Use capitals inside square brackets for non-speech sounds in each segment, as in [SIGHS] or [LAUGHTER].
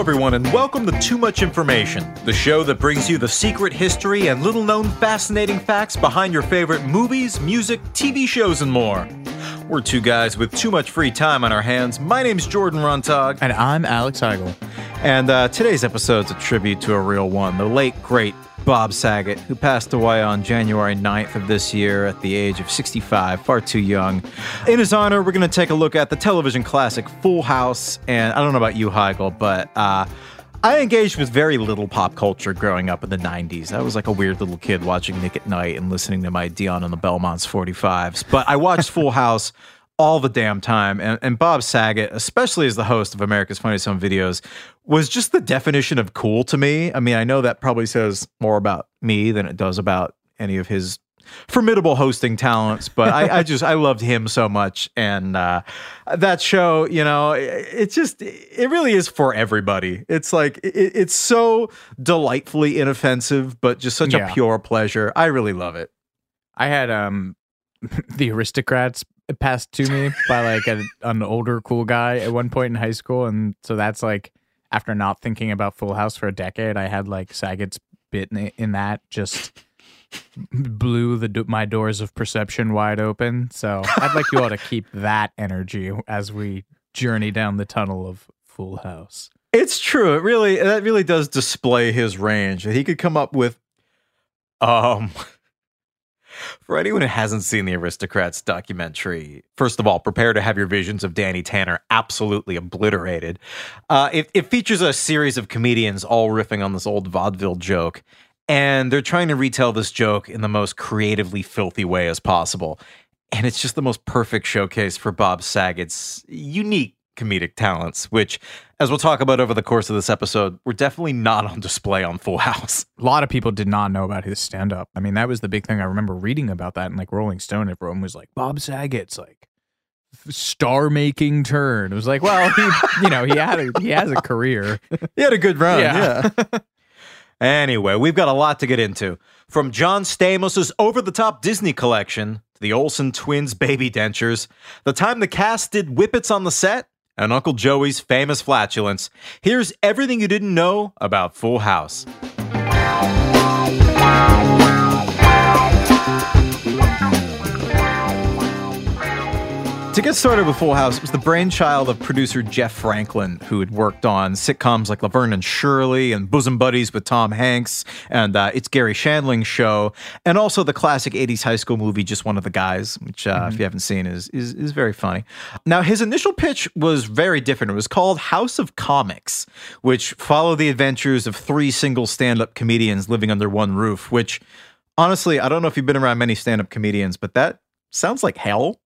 Hello, everyone, and welcome to Too Much Information, the show that brings you the secret history and little known fascinating facts behind your favorite movies, music, TV shows, and more. We're two guys with too much free time on our hands. My name's Jordan Runtagh. And I'm Alex Heigl. And uh, today's episode's a tribute to a real one, the late, great Bob Saget, who passed away on January 9th of this year at the age of 65, far too young. In his honor, we're going to take a look at the television classic Full House. And I don't know about you, Heigl, but uh, I engaged with very little pop culture growing up in the 90s. I was like a weird little kid watching Nick at Night and listening to my Dion and the Belmonts 45s. But I watched [LAUGHS] Full House all the damn time. And, and Bob Saget, especially as the host of America's Funniest Home Videos, was just the definition of cool to me. I mean, I know that probably says more about me than it does about any of his formidable hosting talents, but I, I just I loved him so much, and uh, that show, you know, it, it, just it really is for everybody. It's like it, it's so delightfully inoffensive, but just such yeah. a pure pleasure. I really love it. I had um [LAUGHS] the aristocrats passed to me by like a, an older cool guy at one point in high school, and so that's like after not thinking about Full House for a decade, I had like Saget's bit in, in that just blew the my doors of perception wide open. So I'd like you all to [LAUGHS] keep that energy as we journey down the tunnel of Full House. It's true. It really that really does display his range. He could come up with um for anyone who hasn't seen the Aristocrats documentary, first of all, prepare to have your visions of Danny Tanner absolutely obliterated. Uh, it, it features a series of comedians all riffing on this old vaudeville joke, and they're trying to retell this joke in the most creatively filthy way as possible. And it's just the most perfect showcase for Bob Saget's unique comedic talents, which, as we'll talk about over the course of this episode, were definitely not on display on Full House. A lot of people did not know about his stand up. I mean, that was the big thing. I remember reading about that in like Rolling Stone. Everyone was like, Bob Saget's like star making turn. It was like, well, he, you know, he had a, he has a career. [LAUGHS] he had a good run. Yeah. yeah. [LAUGHS] anyway, we've got a lot to get into. From John Stamos's over the top Disney collection to the Olsen twins' baby dentures, the time the cast did whippets on the set and Uncle Joey's famous flatulence, here's everything you didn't know about Full House. To get started with Full House, it was the brainchild of producer Jeff Franklin, who had worked on sitcoms like Laverne and Shirley and Bosom Buddies with Tom Hanks and uh, It's Garry Shandling's show, and also the classic 80s high school movie Just One of the Guys, which, uh, mm-hmm. if you haven't seen, is, is, is very funny. Now, his initial pitch was very different. It was called House of Comics, which followed the adventures of three single stand up comedians living under one roof, which honestly, I don't know if you've been around many stand up comedians, but that sounds like hell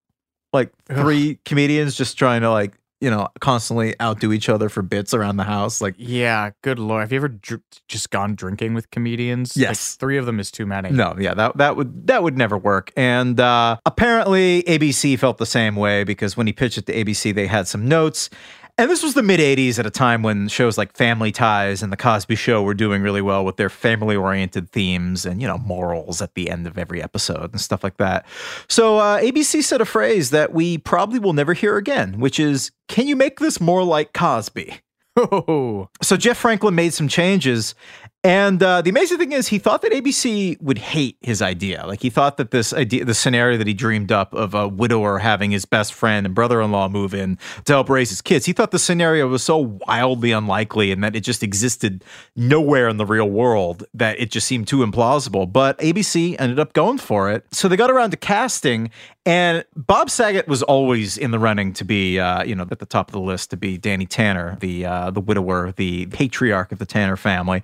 like three Ugh. comedians just trying to like you know, constantly outdo each other for bits around the house. Like, Yeah, good lord. Have you ever dr- just gone drinking with comedians? Like, Yes. three of them is too many. no, yeah, that that would that would never work. And uh, apparently, ABC felt the same way because when he pitched it to ABC, they had some notes. And this was the mid 80s at a time when shows like Family Ties and The Cosby Show were doing really well with their family oriented themes and, you know, morals at the end of every episode and stuff like that. So uh, ABC said a phrase that we probably will never hear again, which is, Can you make this more like Cosby? [LAUGHS] So Jeff Franklin made some changes. And uh, the amazing thing is, he thought that ABC would hate his idea. Like he thought that this idea, the scenario that he dreamed up of a widower having his best friend and brother-in-law move in to help raise his kids, he thought the scenario was so wildly unlikely and that it just existed nowhere in the real world that it just seemed too implausible. But ABC ended up going for it. So they got around to casting, and Bob Saget was always in the running to be, uh, you know, at the top of the list to be Danny Tanner, the uh, the widower, the patriarch of the Tanner family,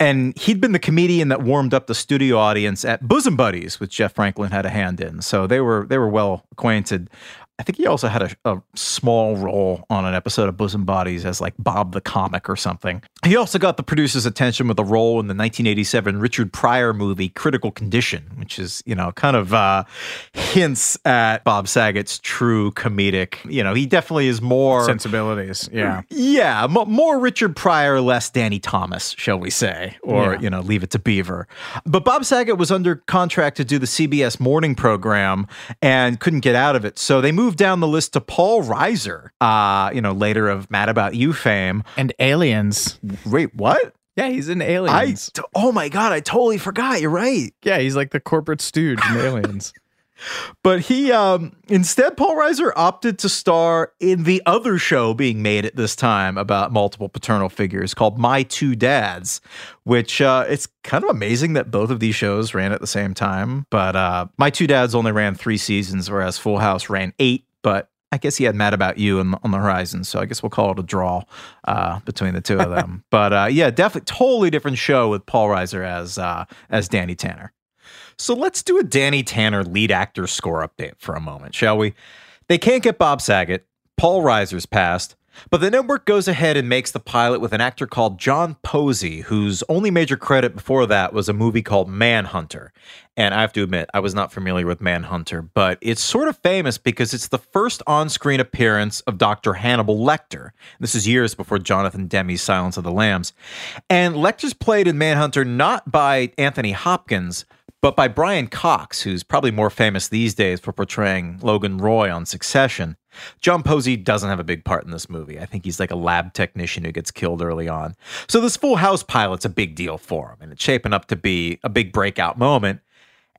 and he'd been the comedian that warmed up the studio audience at Bosom Buddies, which Jeff Franklin had a hand in. So they were they were well acquainted. I think he also had a, a small role on an episode of Bosom Buddies as like Bob the comic or something. He also got the producer's attention with a role in the 1987 Richard Pryor movie Critical Condition, which is, you know, kind of uh, hints at Bob Saget's true comedic. You know, he definitely is more sensibilities. Yeah. yeah, m- more Richard Pryor, less Danny Thomas, shall we say, or Yeah. you know, leave it to Beaver. But Bob Saget was under contract to do the CBS morning program and couldn't get out of it, so they moved down the list to Paul Reiser. Uh, you know, later of Mad About You fame. And aliens. Wait, what? Yeah, he's in I aliens. oh my god, I totally forgot. You're right. yeah, he's like the corporate stooge in aliens. [LAUGHS] But he um instead Paul Reiser opted to star in the other show being made at this time about multiple paternal figures called My Two Dads, which uh it's kind of amazing that both of these shows ran at the same time, but uh My Two Dads only ran 3 seasons whereas Full House ran 8, but I guess he had Mad About You on, on the horizon, so I guess we'll call it a draw uh, between the two of them. [LAUGHS] but uh, yeah, definitely totally different show with Paul Reiser as uh, as Danny Tanner. So let's do a Danny Tanner lead actor score update for a moment, shall we? They can't get Bob Saget. Paul Reiser's passed. But the network goes ahead and makes the pilot with an actor called John Posey, whose only major credit before that was a movie called Manhunter. And I have to admit, I was not familiar with Manhunter, but it's sort of famous because it's the first on screen appearance of Dr. Hannibal Lecter. This is years before Jonathan Demme's Silence of the Lambs. And Lecter's played in Manhunter not by Anthony Hopkins, but by Brian Cox, who's probably more famous these days for portraying Logan Roy on Succession. John Posey doesn't have a big part in this movie. I think he's like a lab technician who gets killed early on. So this Full House pilot's a big deal for him, and it's shaping up to be a big breakout moment.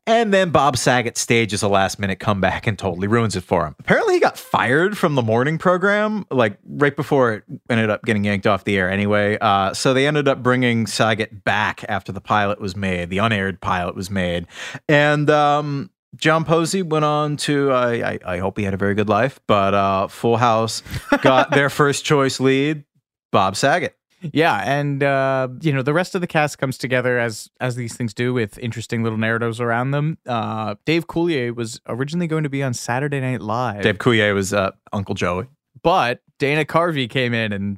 And then Bob Saget stages a last minute comeback and totally ruins it for him. Apparently, he got fired from the morning program, like right before it ended up getting yanked off the air anyway. Uh, so they ended up bringing Saget back after the pilot was made, the unaired pilot was made. And um, John Posey went on to, uh, I, I hope he had a very good life, but uh, Full House got [LAUGHS] their first choice lead, Bob Saget. Yeah, and uh, you know the rest of the cast comes together as as these things do with interesting little narratives around them. Uh, Dave Coulier was originally going to be on Saturday Night Live, Dave Coulier was uh, Uncle Joey. but Dana Carvey came in and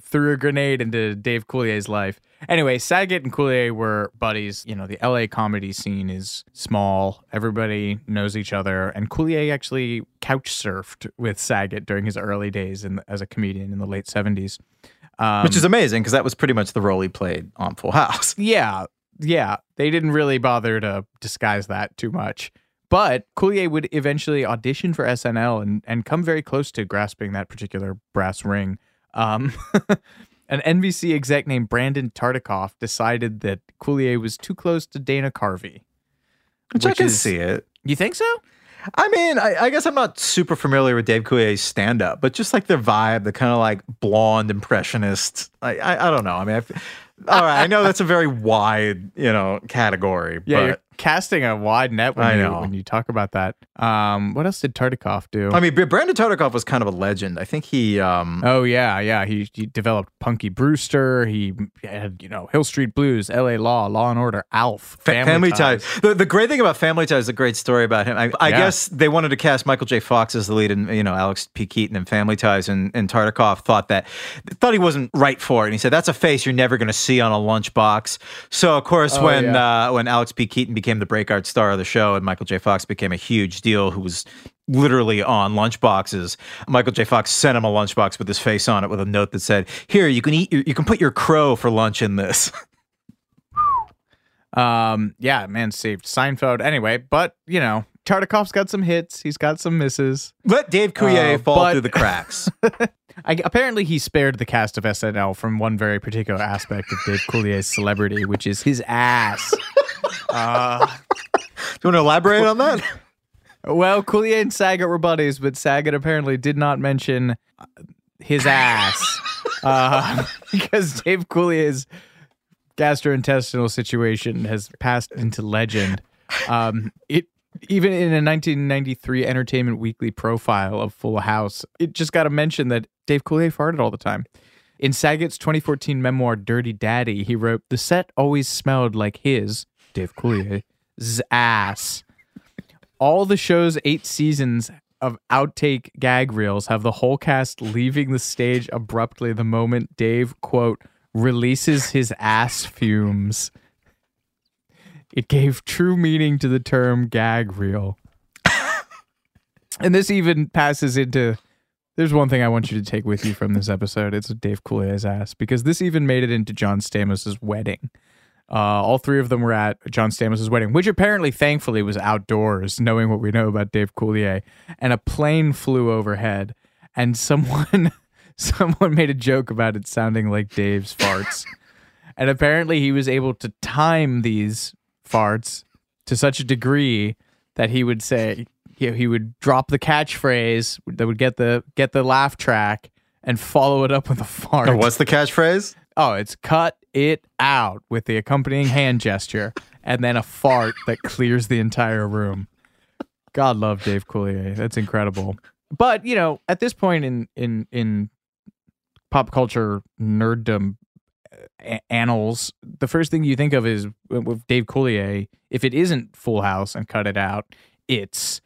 threw a grenade into Dave Coulier's life. Anyway, Saget and Coulier were buddies. You know, the LA comedy scene is small. Everybody knows each other. And Coulier actually couch surfed with Saget during his early days in, as a comedian in the late 70s. Um, which is amazing because that was pretty much the role he played on Full House. [LAUGHS] Yeah, yeah. They didn't really bother to disguise that too much. But Coulier would eventually audition for SNL and, and come very close to grasping that particular brass ring. Um, [LAUGHS] an NBC exec named Brandon Tartikoff decided that Coulier was too close to Dana Carvey. Which, I can is- see it. You think so? I mean, I, I guess I'm not super familiar with Dave Coulier's stand up, but just like their vibe, the kind of like blonde impressionist. I, I, I don't know. I mean, I all right, I know that's a very wide, you know, category, Yeah, but casting a wide net when I you know. when you talk about that. Um, what else did Tartikoff do? I mean, Brandon Tartikoff was kind of a legend. I think he, um, Oh yeah, yeah. He, he developed Punky Brewster. He had you know Hill Street Blues, L.A. Law, Law and Order, Alf, Fa- Family, Ties. The, the great thing about Family Ties is a great story about him. I, I Yeah. guess they wanted to cast Michael J. Fox as the lead, and you know Alex P. Keaton in Family Ties, and, and Tartikoff thought that thought he wasn't right for it, and he said that's a face you're never going to see on a lunchbox. So of course, Oh, when yeah. uh, when Alex P. Keaton became the breakout star of the show, and Michael J. Fox became a huge deal, who was literally on lunchboxes. Michael J. Fox sent him a lunchbox with his face on it with a note that said, "Here, you can eat. You can put your crow for lunch in this." [LAUGHS] Um, yeah, man saved Seinfeld. Anyway, but you know Tartikoff's got some hits. He's got some misses. Let Dave Coulier Uh, fall but- through the cracks. [LAUGHS] I, apparently, he spared the cast of SNL from one very particular aspect of Dave Coulier's celebrity, which is his ass. [LAUGHS] uh, Do you want to elaborate on that? well, Coulier and Saget were buddies, but Saget apparently did not mention uh, his ass [LAUGHS] uh, because Dave Coulier's gastrointestinal situation has passed into legend. Um, it even in a 1993 Entertainment Weekly profile of Full House, it just got a mention that Dave Coulier farted all the time. In Saget's 2014 memoir Dirty Daddy, he wrote, "The set always smelled like his Dave Coulier's ass." All the show's eight seasons of outtake gag reels have the whole cast leaving the stage abruptly the moment Dave quote releases his ass fumes. It gave true meaning to the term gag reel. and this even passes into there's one thing I want you to take with you from this episode. It's Dave Coulier's ass because this even made it into John Stamos' wedding. Uh, all three of them were at John Stamos' wedding, which apparently, thankfully, was outdoors, knowing what we know about Dave Coulier. And a plane flew overhead, and someone [LAUGHS] someone made a joke about it sounding like Dave's farts. [LAUGHS] and apparently, he was able to time these farts to such a degree that he would say he, he would drop the catchphrase that would get the get the laugh track and follow it up with a fart. Or what's the catchphrase? Oh, it's cut it out with the accompanying hand gesture and then a fart that clears the entire room. God love Dave Coulier. That's incredible. But, you know, at this point in in in pop culture nerddom annals, the first thing you think of is with Dave Coulier, if it isn't Full House and cut it out, it's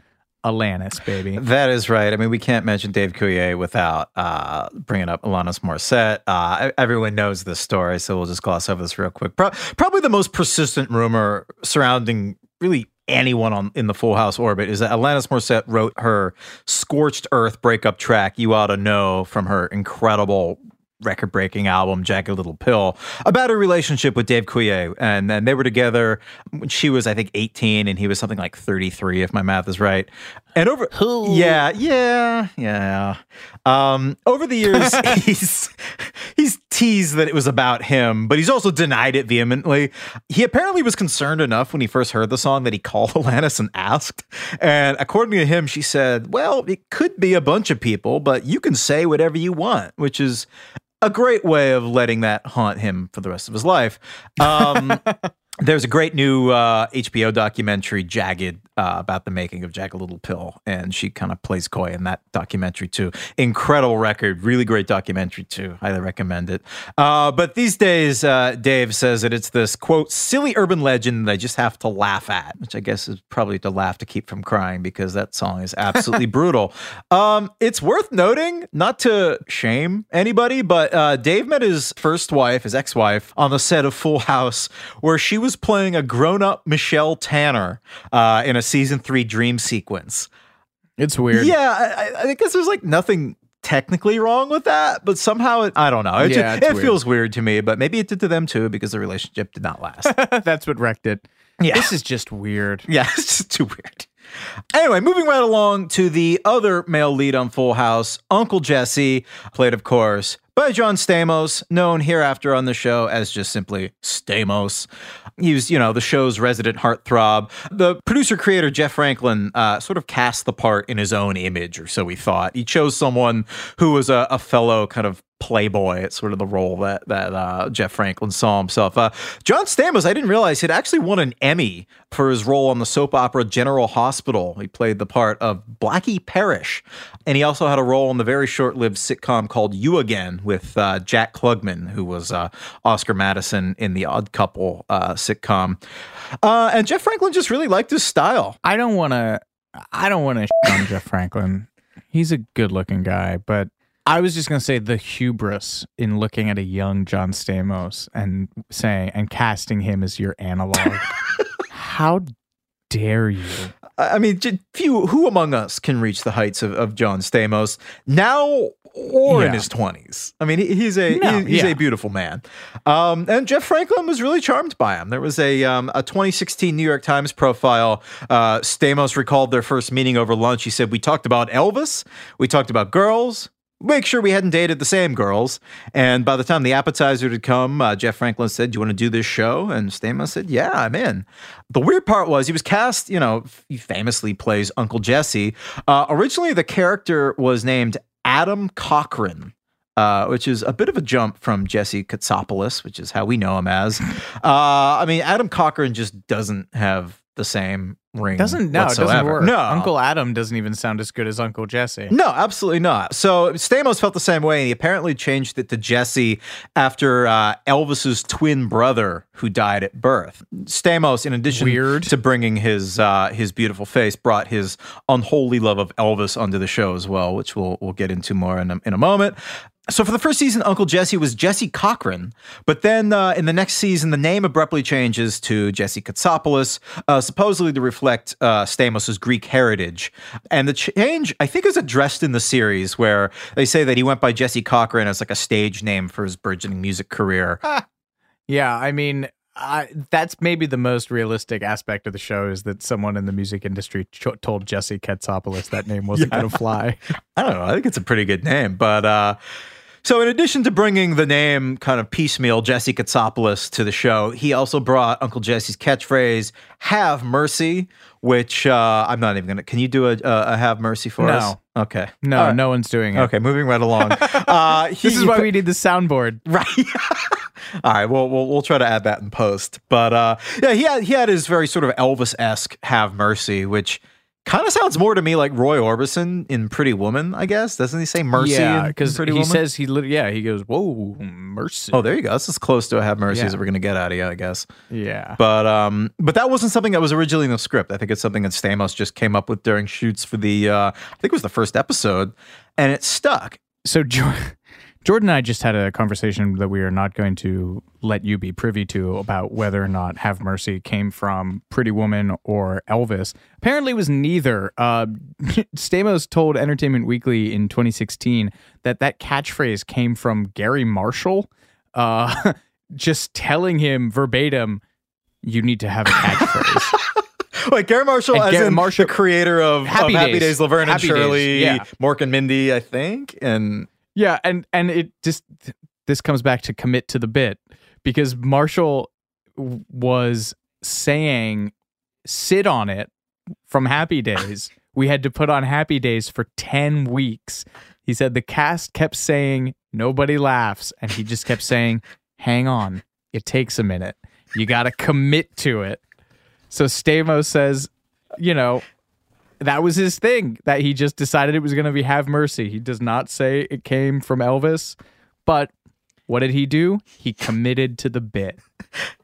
Alanis, baby. That is right. I mean, we can't mention Dave Coulier without uh, bringing up Alanis Morissette. Uh, everyone knows this story, so we'll just gloss over this real quick. Pro- probably the most persistent rumor surrounding really anyone on in the Full House orbit is that Alanis Morissette wrote her "Scorched Earth" breakup track "You Ought to Know" from her incredible record-breaking album "Jagged Little Pill" about her relationship with Dave Coulier, and then they were together when she was, I think, 18, and he was something like 33, if my math is right. And over, yeah, yeah, yeah. Um, over the years, [LAUGHS] he's he's teased that it was about him, but he's also denied it vehemently. He apparently was concerned enough when he first heard the song that he called [LAUGHS] Alanis and asked. And according to him, she said, "Well, it could be a bunch of people, but you can say whatever you want," which is a great way of letting that haunt him for the rest of his life. Um, [LAUGHS] there's a great new uh, HBO documentary, Jagged, uh, about the making of Jagged Little Pill, and she kind of plays coy in that documentary too. Incredible record, really great documentary too. Highly recommend it. Uh, but these days, uh, Dave says that it's this quote silly urban legend that I just have to laugh at, which I guess is probably to laugh to keep from crying because that song is absolutely [LAUGHS] brutal. Um, it's worth noting, not to shame anybody, but uh, Dave met his first wife, his ex-wife, on the set of Full House, where she was playing a grown-up Michelle Tanner uh, in a season three dream sequence. It's weird. Yeah, I, I- guess there's like nothing technically wrong with that, but somehow it, I don't know. It, Yeah, it's it weird. feels weird to me, but maybe it did to them too because the relationship did not last. [LAUGHS] That's what wrecked it. Yeah. This is just weird. [LAUGHS] Yeah, it's just too weird. Anyway, moving right along to the other male lead on Full House, Uncle Jesse, played, of course, by John Stamos, known hereafter on the show as just simply Stamos. He was, you know, the show's resident heartthrob. The producer creator, Jeff Franklin, uh, sort of cast the part in his own image, or so we thought. He chose someone who was a, a fellow kind of playboy. It's sort of the role that that uh, Jeff Franklin saw himself. Uh, John Stamos, I didn't realize he'd actually won an Emmy for his role on the soap opera General Hospital. He played the part of Blackie Parrish, and he also had a role in the very short-lived sitcom called You Again with uh, Jack Klugman, who was uh, Oscar Madison in the Odd Couple uh, sitcom. Uh, and Jeff Franklin just really liked his style. I don't want to. I don't want [LAUGHS] to on Jeff Franklin. He's a good-looking guy, but I was just gonna say the hubris in looking at a young John Stamos and saying and casting him as your analog. [LAUGHS] How dare you? I mean, few who among us can reach the heights of, of John Stamos now or yeah. in his twenties. I mean, he, he's a no, he, he's yeah. a beautiful man, um, and Jeff Franklin was really charmed by him. There was a um, a 2016 New York Times profile. Uh, Stamos recalled their first meeting over lunch. He said, "We talked about Elvis, we talked about girls, make sure we hadn't dated the same girls. And by the time the appetizer had come, uh, Jeff Franklin said, Do you want to do this show? And Stamos said, Yeah, I'm in. The weird part was he was cast, you know, he famously plays Uncle Jesse. Uh, originally, the character was named Adam Cochran. Uh, which is a bit of a jump from Jesse Katsopolis, which is how we know him as. Uh, I mean, Adam Cochran just doesn't have the same ring. Doesn't no, whatsoever. it doesn't work. No, Uncle Adam doesn't even sound as good as Uncle Jesse. No, absolutely not. So Stamos felt the same way, and he apparently changed it to Jesse after uh, Elvis's twin brother who died at birth. Stamos, in addition Weird. to bringing his uh, his beautiful face, brought his unholy love of Elvis onto the show as well, which we'll we'll get into more in a, in a moment so for the first season, Uncle Jesse was Jesse Cochran, but then uh, in the next season, the name abruptly changes to Jesse Katsopolis, uh, supposedly to reflect uh, Stamos's Greek heritage. And the change, I think, is addressed in the series where they say that he went by Jesse Cochran as like a stage name for his burgeoning music career. [LAUGHS] yeah, I mean, I, that's maybe the most realistic aspect of the show is that someone in the music industry ch- told Jesse Katsopolis that name wasn't [LAUGHS] yeah. going to fly. [LAUGHS] I don't know. I think it's a pretty good name, but uh, so, in addition to bringing the name kind of piecemeal Jesse Katsopolis to the show, he also brought Uncle Jesse's catchphrase "Have mercy," which uh, I'm not even gonna. Can you do a, a "Have mercy" for us? no. us? Okay. No, right. no one's doing it. Okay, moving right along. [LAUGHS] Uh, he, this is why we need the soundboard, right? [LAUGHS] All right, well, we'll we'll try to add that in post. But uh, yeah, he had he had his very sort of Elvis esque "Have mercy," which kind of sounds more to me like Roy Orbison in Pretty Woman, I guess. Doesn't he say mercy? Yeah, because he Woman? says he, yeah, he goes, "Whoa, mercy." Oh, there you go. That's as close to a have mercy yeah. as we're gonna get out of you, I guess. Yeah, but um, but that wasn't something that was originally in the script. I think it's something that Stamos just came up with during shoots for the, uh, I think it was the first episode, and it stuck. So, Jordan and I just had a conversation that we are not going to let you be privy to about whether or not Have Mercy came from Pretty Woman or Elvis. Apparently, it was neither. Uh, [LAUGHS] Stamos told Entertainment Weekly in 2016 that that catchphrase came from Garry Marshall, uh, [LAUGHS] just telling him verbatim, "You need to have a catchphrase." [LAUGHS] Wait, Garry Marshall, and as Garry in Marshall, the creator of Happy, of Happy Days, Days Laverne Happy and Shirley, Days, yeah. Mork and Mindy, I think, and yeah, and and it just this comes back to commit to the bit because Marshall was saying sit on it from Happy [LAUGHS] Days. we had to put on Happy Days for 10 weeks. He said the cast kept saying nobody laughs and he just kept saying hang on. It takes a minute. You got to commit to it. So Stamos says, you know, that was his thing that he just decided it was going to be have mercy. He does not say it came from Elvis, but what did he do? He committed to the bit.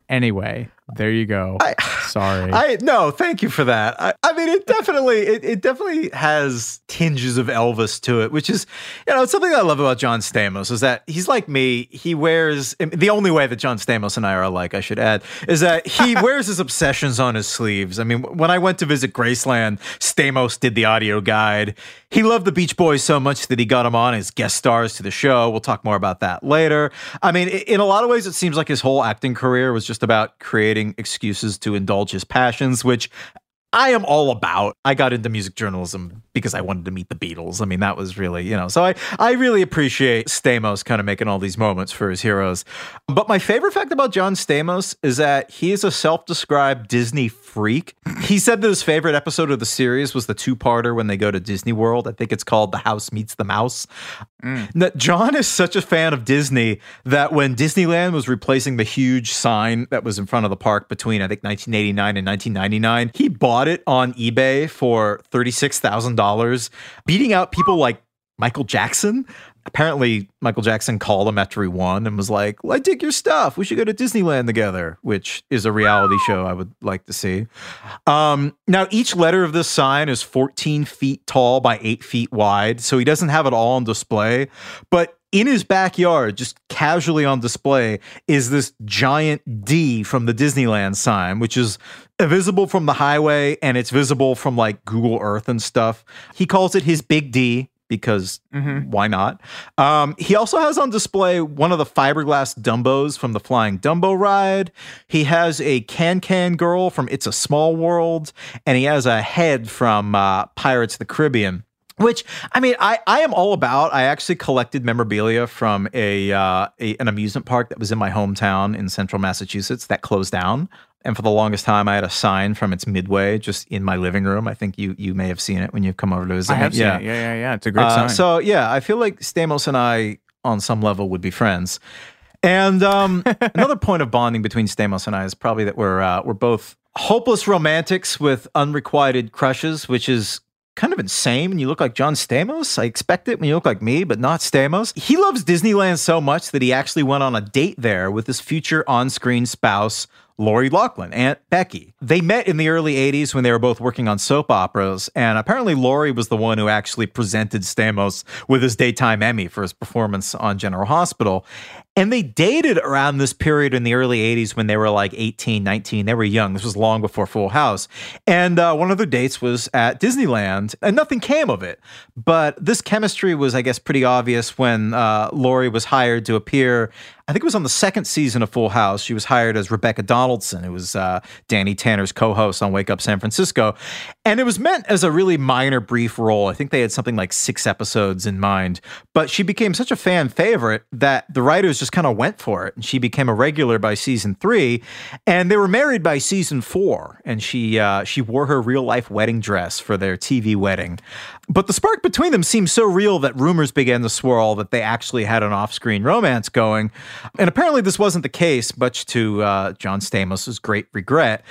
Anyway, there you go. I, Sorry. I no, thank you for that. I, I mean, it definitely it, it definitely has tinges of Elvis to it, which is you know it's something I love about John Stamos is that he's like me. He wears the only way that John Stamos and I are alike. I should add is that he [LAUGHS] wears his obsessions on his sleeves. I mean, when I went to visit Graceland, Stamos did the audio guide. He loved the Beach Boys so much that he got him on as guest stars to the show. We'll talk more about that later. I mean, in a lot of ways, it seems like his whole acting career was just about creating excuses to indulge his passions, which I am all about. I got into music journalism because I wanted to meet the Beatles. I mean, that was really, you know, so I, I really appreciate Stamos kind of making all these moments for his heroes. But my favorite fact about John Stamos is that he is a self described Disney freak. He said that his favorite episode of the series was the two parter when they go to Disney World. I think it's called The House Meets the Mouse. Mm. John is such a fan of Disney that when Disneyland was replacing the huge sign that was in front of the park between, I think, 1989 and 1999, he bought it on eBay for $36,000, beating out people like Michael Jackson. Apparently, Michael Jackson called him after he won and was like, well, I dig your stuff. We should go to Disneyland together, which is a reality show I would like to see. Um, now, each letter of this sign is 14 feet tall by 8 feet wide, so he doesn't have it all on display. But in his backyard, just casually on display, is this giant D from the Disneyland sign, which is visible from the highway and it's visible from like Google Earth and stuff. He calls it his big D because mm-hmm. why not? Um, he also has on display one of the fiberglass Dumbos from the Flying Dumbo ride. He has a Can Can Girl from It's a Small World, and he has a head from uh, Pirates of the Caribbean. Which I mean, I, I am all about. I actually collected memorabilia from a, uh, a an amusement park that was in my hometown in central Massachusetts that closed down. And for the longest time, I had a sign from its midway just in my living room. I think you you may have seen it when you've come over to visit. I have yeah. seen it. Yeah, yeah, yeah. It's a great uh, sign. So yeah, I feel like Stamos and I, on some level, would be friends. And um, [LAUGHS] another point of bonding between Stamos and I is probably that we're uh, we're both hopeless romantics with unrequited crushes, which is kind of insane when you look like John Stamos. I expect it when you look like me, but not Stamos. He loves Disneyland so much that he actually went on a date there with his future on-screen spouse, Lori Loughlin, Aunt Becky. They met in the early 80s when they were both working on soap operas, and apparently Lori was the one who actually presented Stamos with his daytime Emmy for his performance on General Hospital. And they dated around this period in the early 80s when they were like 18, 19. They were young. This was long before Full House. And uh, one of their dates was at Disneyland, and nothing came of it. But this chemistry was, I guess, pretty obvious when uh, Lori was hired to appear. I think it was on the second season of Full House. She was hired as Rebecca Donaldson, who was uh, Danny Tanner's co host on Wake Up San Francisco. And it was meant as a really minor, brief role. I think they had something like six episodes in mind. But she became such a fan favorite that the writers just kind of went for it. And she became a regular by season three, and they were married by season four. And she uh, she wore her real life wedding dress for their TV wedding. But the spark between them seemed so real that rumors began to swirl that they actually had an off screen romance going. And apparently, this wasn't the case, much to uh, John Stamos' great regret.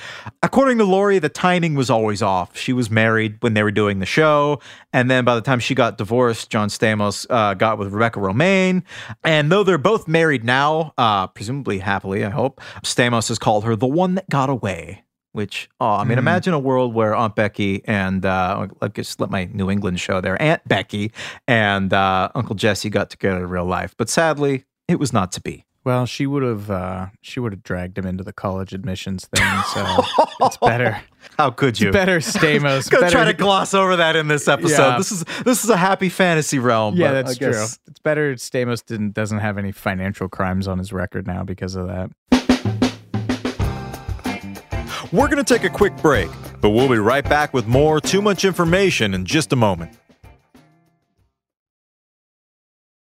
According to Lori, the timing was always off. She was married when they were doing the show. And then by the time she got divorced, John Stamos uh, got with Rebecca Romijn. And though they're both married now, uh, presumably happily, I hope, Stamos has called her the one that got away. Which, oh, I mean, mm. imagine a world where Aunt Becky and uh, let just let my New England show there, Aunt Becky and uh, Uncle Jesse got together in real life. But sadly, it was not to be. Well, she would have uh, she would have dragged him into the college admissions thing, so it's better. [LAUGHS] How could you? It's [LAUGHS] better Stamos. Go better try to gloss over that in this episode. Yeah. This is this is a happy fantasy realm. Yeah, that's true. It's better Stamos didn't doesn't have any financial crimes on his record now because of that. We're going to take a quick break, but we'll be right back with more Too Much Information in just a moment.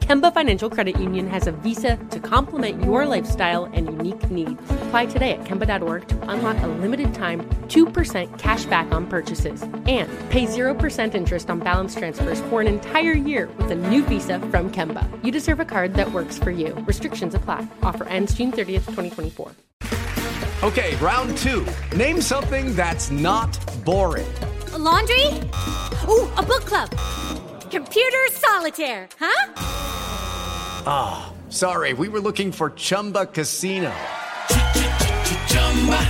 Kemba Financial Credit Union has a visa to complement your lifestyle and unique needs. Apply today at Kemba.org to unlock a limited time 2% cash back on purchases and pay 0% interest on balance transfers for an entire year with a new visa from Kemba. You deserve a card that works for you. Restrictions apply. Offer ends June 30th, 2024. Okay, round two. Name something that's not boring. A laundry? Ooh, a book club. Computer solitaire, huh? Ah, oh, sorry, we were looking for Chumba Casino.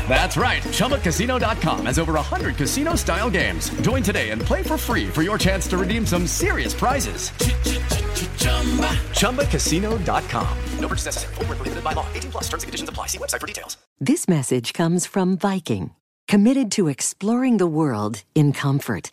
That's right. ChumbaCasino.com has over 100 casino style games. Join today and play for free for your chance to redeem some serious prizes. ChumbaCasino.com. No purchase necessary. Full prohibited by law. 18 plus terms and conditions apply. See website for details. This message comes from Viking, committed to exploring the world in comfort.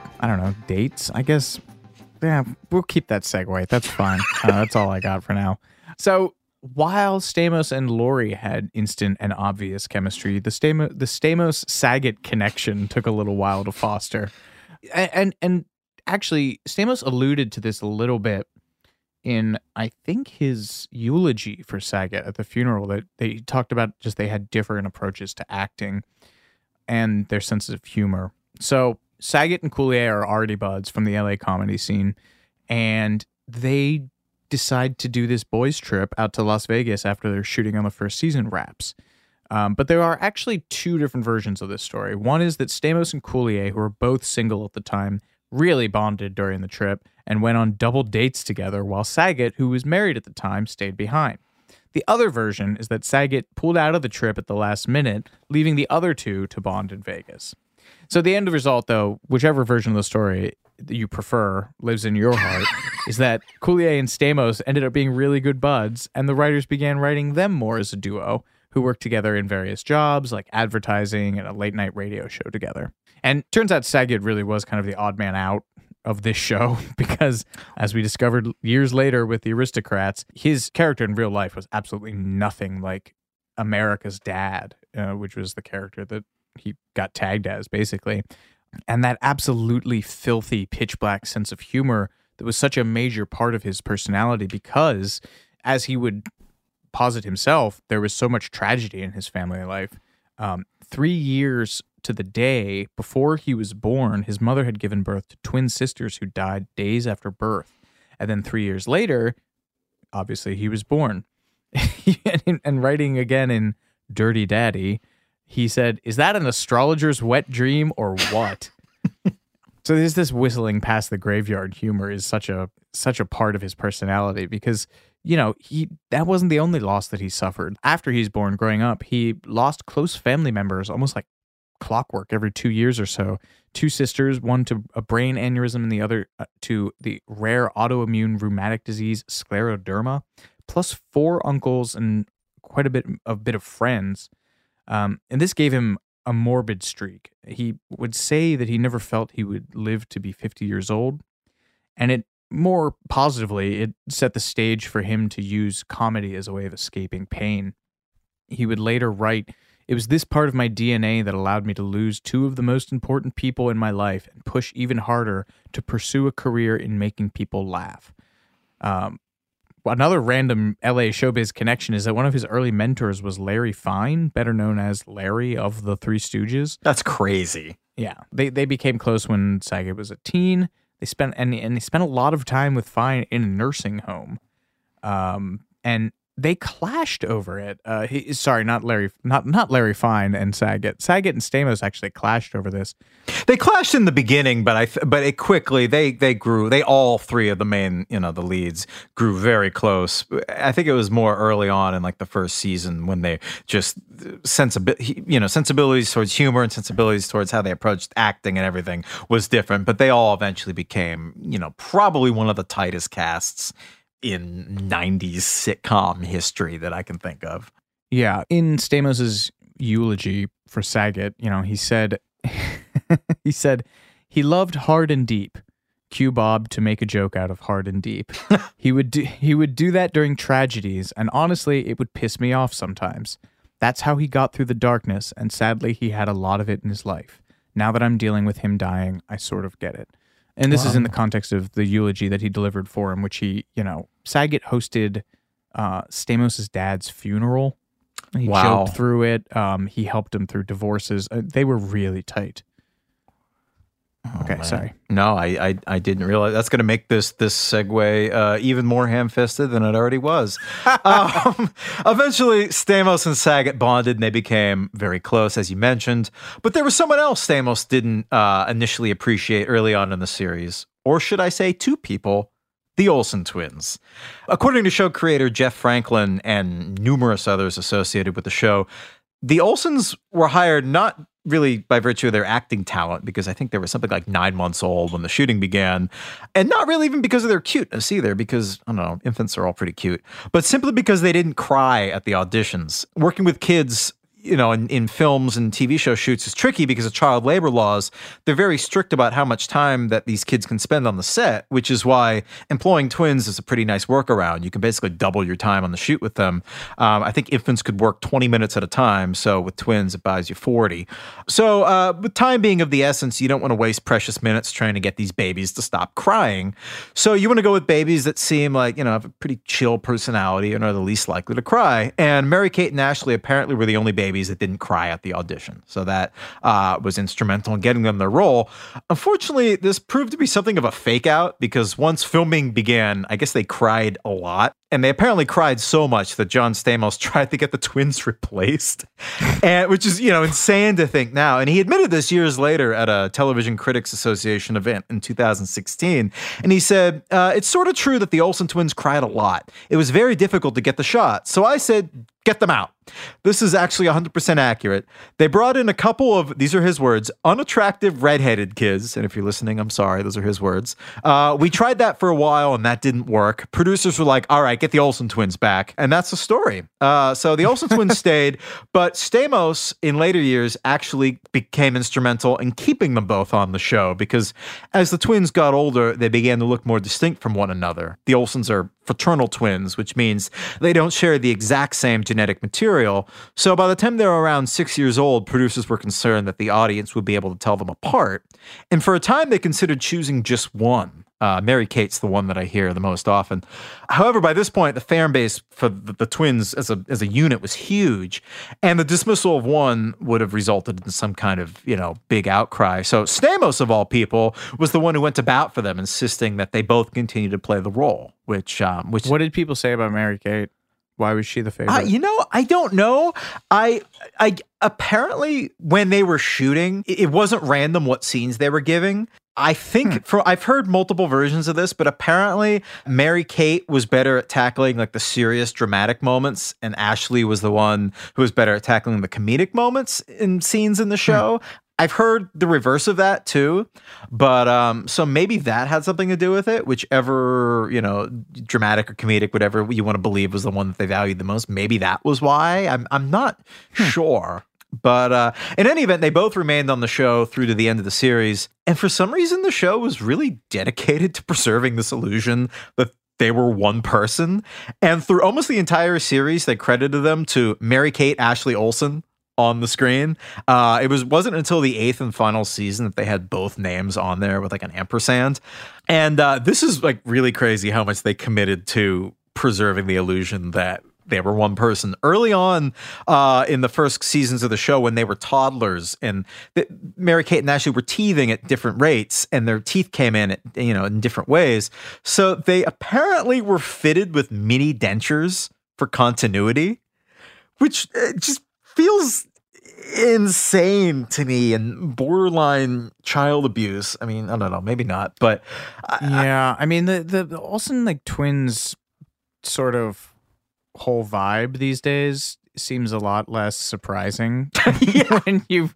I don't know, dates, I guess, yeah, we'll keep that segue. That's fine. uh, that's all I got for now. So, while Stamos and Lori had instant and obvious chemistry, the Stamos the Stamos Saget connection took a little while to foster. And, and and actually Stamos alluded to this a little bit in I think his eulogy for Saget at the funeral that they talked about just they had different approaches to acting and their sense of humor. So Saget and Coulier are already buds from the LA comedy scene and they decide to do this boys trip out to Las Vegas after their shooting on the first season wraps. Um, but there are actually two different versions of this story. One is that Stamos and Coulier, who were both single at the time, really bonded during the trip and went on double dates together, while Saget, who was married at the time, stayed behind. The other version is that Saget pulled out of the trip at the last minute, leaving the other two to bond in Vegas. So the end result, though, whichever version of the story that you prefer lives in your heart, [LAUGHS] is that Coulier and Stamos ended up being really good buds, and the writers began writing them more as a duo, who worked together in various jobs like advertising and a late night radio show together. And turns out Saget really was kind of the odd man out of this show [LAUGHS] because, as we discovered years later with the aristocrats, his character in real life was absolutely nothing like America's dad, uh, which was the character that he got tagged as basically. And that absolutely filthy, pitch black sense of humor that was such a major part of his personality because, as he would posit himself, there was so much tragedy in his family life. Um, three years to the day before he was born, his mother had given birth to twin sisters who died days after birth. And then three years later, obviously, he was born. [LAUGHS] and, and writing again in Dirty Daddy, he said, Is that an astrologer's wet dream or what? [LAUGHS] so there's this whistling past the graveyard humor is such a such a part of his personality because you know he that wasn't the only loss that he suffered. After he's born growing up he lost close family members almost like clockwork every two years or so. Two sisters one to a brain aneurysm and the other uh, to the rare autoimmune rheumatic disease scleroderma plus four uncles and quite a bit a bit of friends um, and this gave him a morbid streak. He would say that he never felt he would live to be 50 years old. And it more positively, it set the stage for him to use comedy as a way of escaping pain. He would later write, It was this part of my DNA that allowed me to lose two of the most important people in my life and push even harder to pursue a career in making people laugh. Um, another random LA showbiz connection is that one of his early mentors was Larry Fine, better known as Larry of the Three Stooges. That's crazy. Yeah, they they became close when Saget was a teen. They spent and and they spent a lot of time with Fine in a nursing home, um, and they clashed over it. Uh, he, sorry, not Larry, not not Larry Fine and Saget. Saget and Stamos actually clashed over this. They clashed in the beginning, but I but it quickly they they grew. They all three of the main you know the leads grew very close. I think it was more early on in like the first season when they just sensibility you know sensibilities towards humor and sensibilities towards how they approached acting and everything was different. But they all eventually became you know probably one of the tightest casts in 90s sitcom history that I can think of. Yeah. In Stamos's eulogy for Saget, you know, he said, [LAUGHS] he said, he loved hard and deep. Cue Bob to make a joke out of hard and deep. [LAUGHS] he would do, he would do that during tragedies, and honestly, it would piss me off sometimes. That's how he got through the darkness, and sadly, he had a lot of it in his life. Now that I'm dealing with him dying, I sort of get it. And this is in the context of the eulogy that he delivered for him, which he, you know, Saget hosted uh, Stamos' dad's funeral. He Wow. joked through it. Um, he helped him through divorces. Uh, they were really tight. okay, man. sorry. No, I, I I didn't realize that's going to make this this segue uh, even more ham-fisted than it already was. [LAUGHS] um, eventually, Stamos and Saget bonded, and they became very close, as you mentioned. But there was someone else Stamos didn't uh, initially appreciate early on in the series, or should I say, two people. The Olsen twins. According to show creator Jeff Franklin and numerous others associated with the show, the Olsens were hired not really by virtue of their acting talent, because I think they were something like nine months old when the shooting began, and not really even because of their cuteness either, because I don't know, infants are all pretty cute, but simply because they didn't cry at the auditions. Working with kids you know, in, in films and TV show shoots is tricky because of child labor laws. They're very strict about how much time that these kids can spend on the set, which is why employing twins is a pretty nice workaround. You can basically double your time on the shoot with them. Um, I think infants could work 20 minutes at a time. So with twins, it buys you 40. So uh, with time being of the essence, you don't want to waste precious minutes trying to get these babies to stop crying. So you want to go with babies that seem like, you know, have a pretty chill personality and are the least likely to cry. And Mary Kate and Ashley apparently were the only babies that didn't cry at the audition. So that uh, was instrumental in getting them the role. Unfortunately, this proved to be something of a fake out because once filming began, I guess they cried a lot. And they apparently cried so much that John Stamos [LAUGHS] tried to get the twins replaced, and which is you know insane to think now. And he admitted this years later at a Television Critics Association event in 2016. And he said, uh, "It's sort of true that the Olsen twins cried a lot. It was very difficult to get the shot. So I said, get them out. This is actually 100% accurate. They brought in a couple of, these are his words, unattractive redheaded kids. And if you're listening, I'm sorry, those are his words. Uh, we tried that for a while and that didn't work. Producers were like, all right, get the Olsen twins back. And that's the story. Uh, so the Olsen [LAUGHS] twins stayed, but Stamos in later years actually became instrumental in keeping them both on the show because as the twins got older, they began to look more distinct from one another. The Olsens are fraternal twins, which means they don't share the exact same genetic material. So by the time they were around six years old, producers were concerned that the audience would be able to tell them apart. And for a time, they considered choosing just one. Uh, Mary Kate's the one that I hear the most often. However, by this point, the fan base for the, the twins as a as a unit was huge, and the dismissal of one would have resulted in some kind of you know big outcry. So Stamos, of all people, was the one who went to bat for them, insisting that they both continue to play the role. Which um, which What did people say about Mary Kate? Why was she the favorite? uh, you know, I don't know. I, I apparently when they were shooting, it it wasn't random what scenes they were giving. I think hmm. for I've heard multiple versions of this, but apparently Mary Kate was better at tackling like the serious dramatic moments, and Ashley was the one who was better at tackling the comedic moments in scenes in the hmm. show. I've heard the reverse of that too, but um, so maybe that had something to do with it. Whichever you know, dramatic or comedic, whatever you want to believe was the one that they valued the most. Maybe that was why. I'm I'm not hmm. sure. But uh, in any event, they both remained on the show through to the end of the series. And for some reason, the show was really dedicated [LAUGHS] to preserving this illusion that they were one person. And through almost the entire series, they credited them to Mary Kate Ashley Olsen on the screen. Uh, it was wasn't until the eighth and final season that they had both names on there with like an ampersand. And uh, this is like really crazy how much they committed to preserving the illusion that they were one person. Early on uh, in the first seasons of the show when they were toddlers and th- Mary Kate and Ashley were teething at different rates and their teeth came in at, you know in different ways. So they apparently were fitted with mini dentures for continuity which uh, just feels insane to me and borderline child abuse. I mean i don't know maybe not but yeah, I mean the, the the Olsen like twins sort of whole vibe these days seems a lot less surprising [LAUGHS] [LAUGHS] when you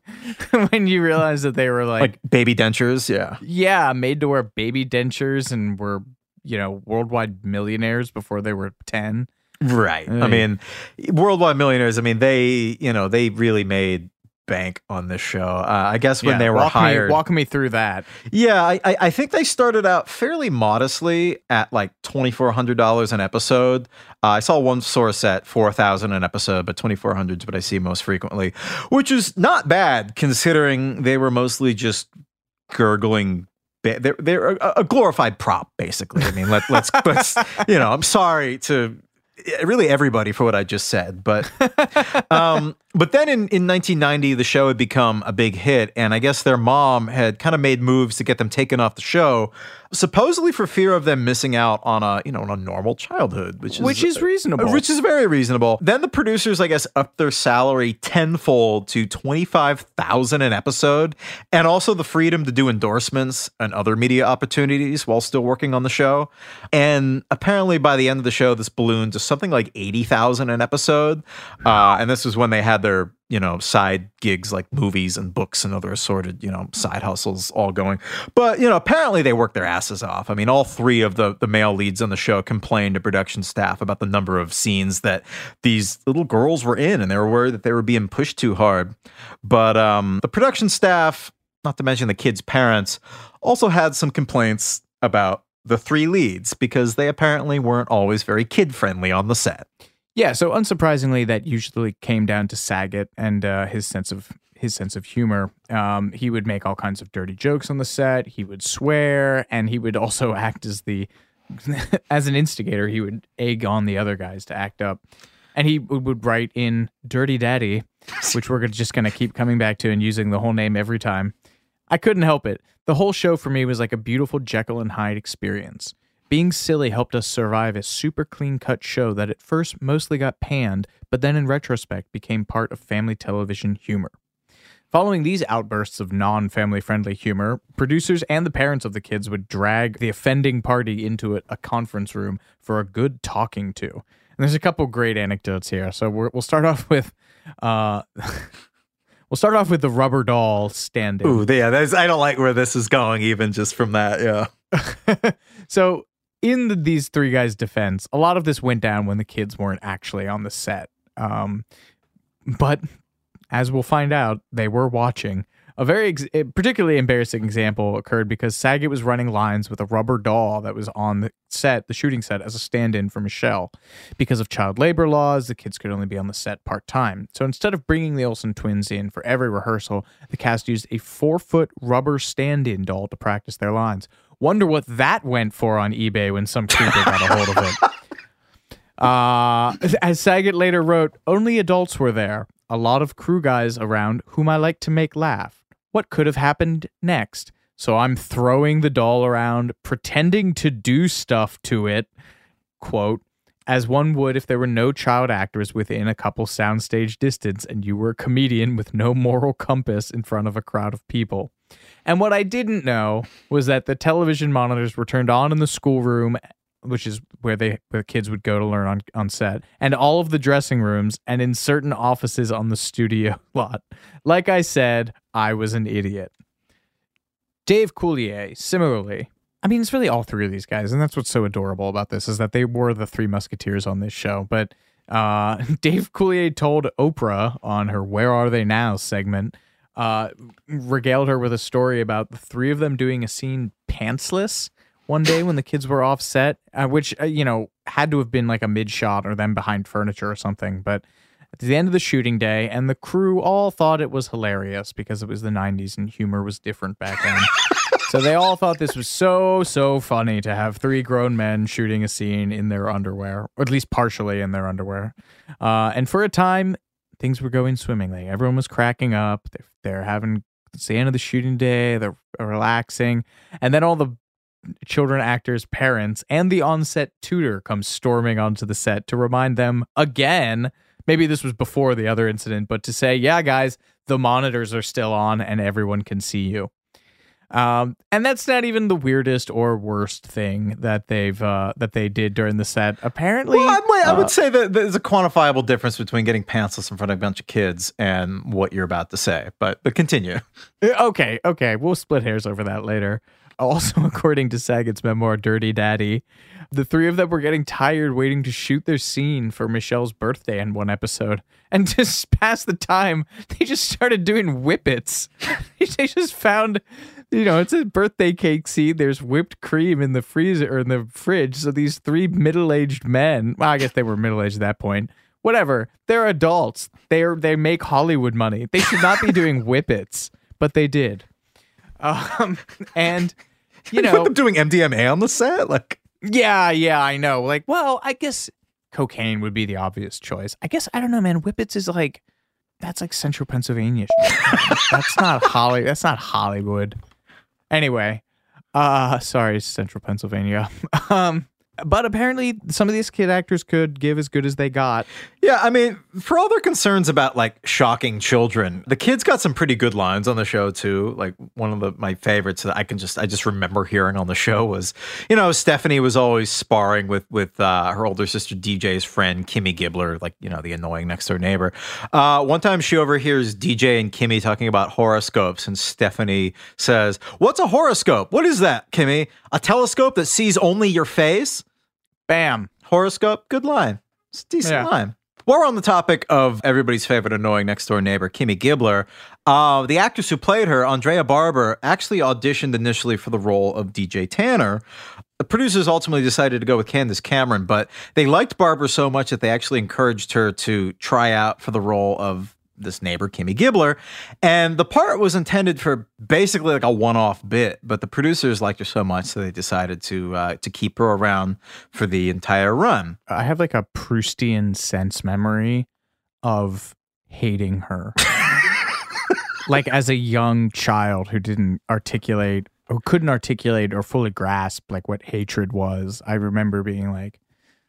when you realize that they were like, like baby dentures yeah yeah made to wear baby dentures and were you know worldwide millionaires before they were 10 Right. I mean, worldwide millionaires. I mean, they you know they really made bank on this show. Uh, I guess when Yeah, they were walk hired. me, walk me through that yeah, I, I I think they started out fairly modestly at like twenty four hundred dollars an episode. Uh, I saw one source at four thousand an episode, but twenty four hundred is what I see most frequently, which is not bad considering they were mostly just gurgling. They're they're a, a glorified prop, basically. I mean, let, let's [LAUGHS] let's you know. I'm sorry to really everybody for what I just said, but um, But then in, in 1990, the show had become a big hit, and I guess their mom had kind of made moves to get them taken off the show, supposedly for fear of them missing out on a you know on a normal childhood, which is Which is reasonable. which is very reasonable. Then the producers, I guess, upped their salary tenfold to twenty five thousand an episode, and also the freedom to do endorsements and other media opportunities while still working on the show. And apparently, by the end of the show, this ballooned to something like eighty thousand an episode. Uh, and this was when they had their you know side gigs like movies and books and other assorted you know side hustles all going. But you know, apparently they worked their asses off. I mean, all three of the the male leads on the show complained to production staff about the number of scenes that these little girls were in, and they were worried that they were being pushed too hard. But um, the production staff, not to mention the kids' parents, also had some complaints about the three leads because they apparently weren't always very kid friendly on the set. Yeah, so unsurprisingly, that usually came down to Saget and uh, his sense of his sense of humor. Um, he would make all kinds of dirty jokes on the set. He would swear, and he would also [LAUGHS] act as the [LAUGHS] as an instigator. He would egg on the other guys to act up, and he would, write in "Dirty Daddy," which we're just going to keep coming back to and using the whole name every time. I couldn't help it. The whole show for me was like a beautiful Jekyll and Hyde experience. Being silly helped us survive a super clean cut show that at first mostly got panned, but then in retrospect became part of family television humor. Following these outbursts of non family friendly humor, producers and the parents of the kids would drag the offending party into a, a conference room for a good talking to. And there's a couple great anecdotes here. So we're, we'll start off with. Uh, [LAUGHS] We'll start off with the rubber doll standing. Ooh, yeah, that's, I don't like where this is going, even just from that. Yeah. [LAUGHS] so in the, these three guys' defense, a lot of this went down when the kids weren't actually on the set. Um, but as we'll find out, they were watching. A very ex- particularly embarrassing example occurred because Saget was running lines with a rubber doll that was on the set, the shooting set, as a stand-in for Michelle. Because of child labor laws, the kids could only be on the set part-time. So instead of bringing the Olsen twins in for every rehearsal, the cast used a four-foot rubber stand-in doll to practice their lines. Wonder what that went for on eBay when some creeper got a hold of it. [LAUGHS] Uh, as Saget later wrote, only adults were there. A lot of crew guys around whom I like to make laugh. What could have happened next? So I'm throwing the doll around, pretending to do stuff to it, quote, as one would if there were no child actors within a couple soundstage distance and you were a comedian with no moral compass in front of a crowd of people. And what I didn't know was that the television monitors were turned on in the schoolroom, which is where they where kids would go to learn on, on set, and all of the dressing rooms and in certain offices on the studio [LAUGHS] lot. Like I said, I was an idiot. Dave Coulier, similarly, I mean, it's really all three of these guys, and that's what's so adorable about this is that they were the three musketeers on this show. But uh, [LAUGHS] Dave Coulier told Oprah on her "Where Are They Now" segment, uh, regaled her with a story about the three of them doing a scene pantsless one day when the kids were off set, uh, which uh, you know had to have been like a mid shot or them behind furniture or something. But at the end of the shooting day, and the crew all thought it was hilarious because it was the '90s and humor was different back then. [LAUGHS] so they all thought this was so so funny to have three grown men shooting a scene in their underwear, or at least partially in their underwear. Uh, and for a time, things were going swimmingly. Everyone was cracking up. They're, they're having it's the end of the shooting day. They're relaxing, and then all the children actors' parents and the on-set tutor come storming onto the set to remind them again. Maybe this was before the other incident, but to say, "Yeah, guys, the monitors are still on and everyone can see you." Um, and that's not even the weirdest or worst thing that they've uh, that they did during the set. Apparently, Well, I, I uh, would say that there's a quantifiable difference between getting pantsless in front of a bunch of kids and what you're about to say. But but continue. [LAUGHS] Uh, Okay, okay. We'll split hairs over that later. Also, [LAUGHS] according to Saget's memoir, Dirty Daddy, the three of them were getting tired waiting to shoot their scene for Michelle's birthday in one episode. And [LAUGHS] to pass the time, they just started doing whippets. they just found, you know, it's a birthday cake scene. There's whipped cream in the freezer or in the fridge. So these three middle aged men, well, I guess they were middle aged at that point. Whatever. They're adults. They're they make Hollywood money. They should not be doing [LAUGHS] whippets, but they did. Um, [LAUGHS] and you know, them doing MDMA on the set, like yeah, yeah, I know. Like, well, I guess cocaine would be the obvious choice. I guess I don't know, man. Whippets is like That's like Central Pennsylvania. shit. that's not Holly. That's not Hollywood. Anyway, uh, sorry, Central Pennsylvania. [LAUGHS] um, but apparently some of these kid actors could give as good as they got. Yeah, I mean, for all their concerns about like shocking children, the kids got some pretty good lines on the show too. Like one of the my favorites that I can just I just remember hearing on the show was, you know, Stephanie was always sparring with with uh, her older sister DJ's friend Kimmy Gibbler, like you know the annoying next door neighbor. Uh, one time she overhears DJ and Kimmy talking about horoscopes, and Stephanie says, "What's a horoscope? What is that, Kimmy? A telescope that sees only your face?" Bam. horoscope. Good line. It's a decent Yeah. line. While we're on the topic of everybody's favorite annoying next door neighbor, Kimmy Gibbler, uh, the actress who played her, Andrea Barber, actually auditioned initially for the role of DJ Tanner. The producers ultimately decided to go with Candace Cameron, but they liked Barber so much that they actually encouraged her to try out for the role of this neighbor, Kimmy Gibbler. And the part was intended for basically like a one-off bit, but the producers liked her so much that they decided to uh, to keep her around for the entire run. I have like a Proustian sense memory of hating her. [LAUGHS] like as a young child who didn't articulate or couldn't articulate or fully grasp like what hatred was. I remember being like,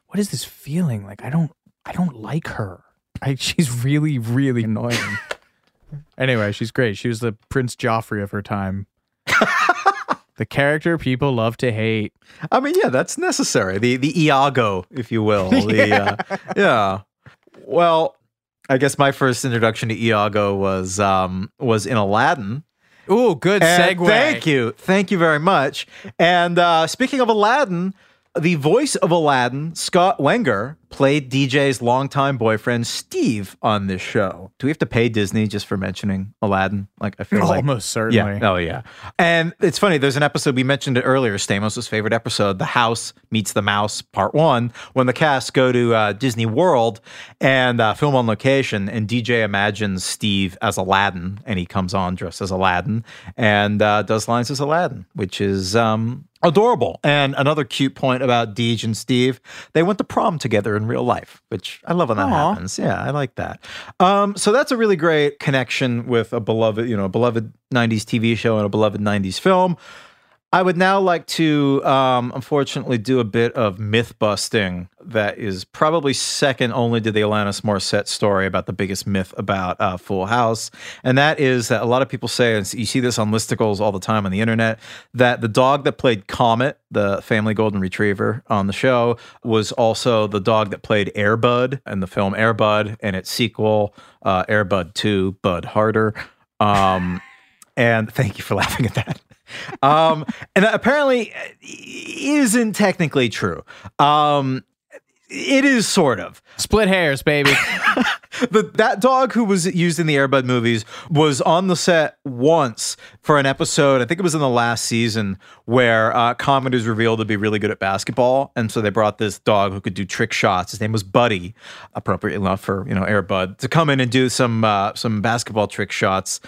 what is this feeling? Like I don't I don't like her. I, she's really, really annoying. anyway, she's great. She was the Prince Joffrey of her time. the character people love to hate. I mean, yeah, that's necessary. The the Iago, if you will. [LAUGHS] The, yeah. Uh, yeah. Well, I guess my first introduction to Iago was um was in Aladdin. Ooh, good And segue. Thank you. Thank you very much. And uh, speaking of Aladdin, the voice of Aladdin, Scott Weinger, played DJ's longtime boyfriend, Steve, on this show. Do we have to pay Disney just for mentioning Aladdin? Like, I feel like. Almost certainly. Yeah. Oh, yeah. And it's funny. There's an episode we mentioned it earlier. Stamos' favorite episode, "The House Meets the Mouse," Part One, when the cast go to uh, Disney World and uh, film on location, and DJ imagines Steve as Aladdin, and he comes on dressed as Aladdin and uh, does lines as Aladdin, which is um, adorable. And another cute point about Deej and Steve, they went to prom together in real life, which I love when that Aw. happens. Yeah, I like that. Um, so that's a really great connection with a beloved, you know, a beloved 90s TV show and a beloved 90s film. I would now like to, um, unfortunately, do a bit of myth busting that is probably second only to the Alanis Morissette story about the biggest myth about uh, Full House. And that is that a lot of people say, and you see this on listicles all the time on the internet, that the dog that played Comet, the family golden retriever on the show, was also the dog that played Airbud in the film Airbud and its sequel, uh, Airbud 2, Bud Harder. Um, and thank you for [LAUGHS] laughing at that. Um, and that apparently uh, isn't technically true. Um, it is sort of. Split hairs, baby. [LAUGHS] The, that dog who was used in the Airbud movies was on the set once for an episode. I think it was in the last season where uh, Comet is revealed to be really good at basketball, and so they brought this dog who could do trick shots. His name was Buddy, appropriate enough for you know Airbud to come in and do some uh, some basketball trick shots.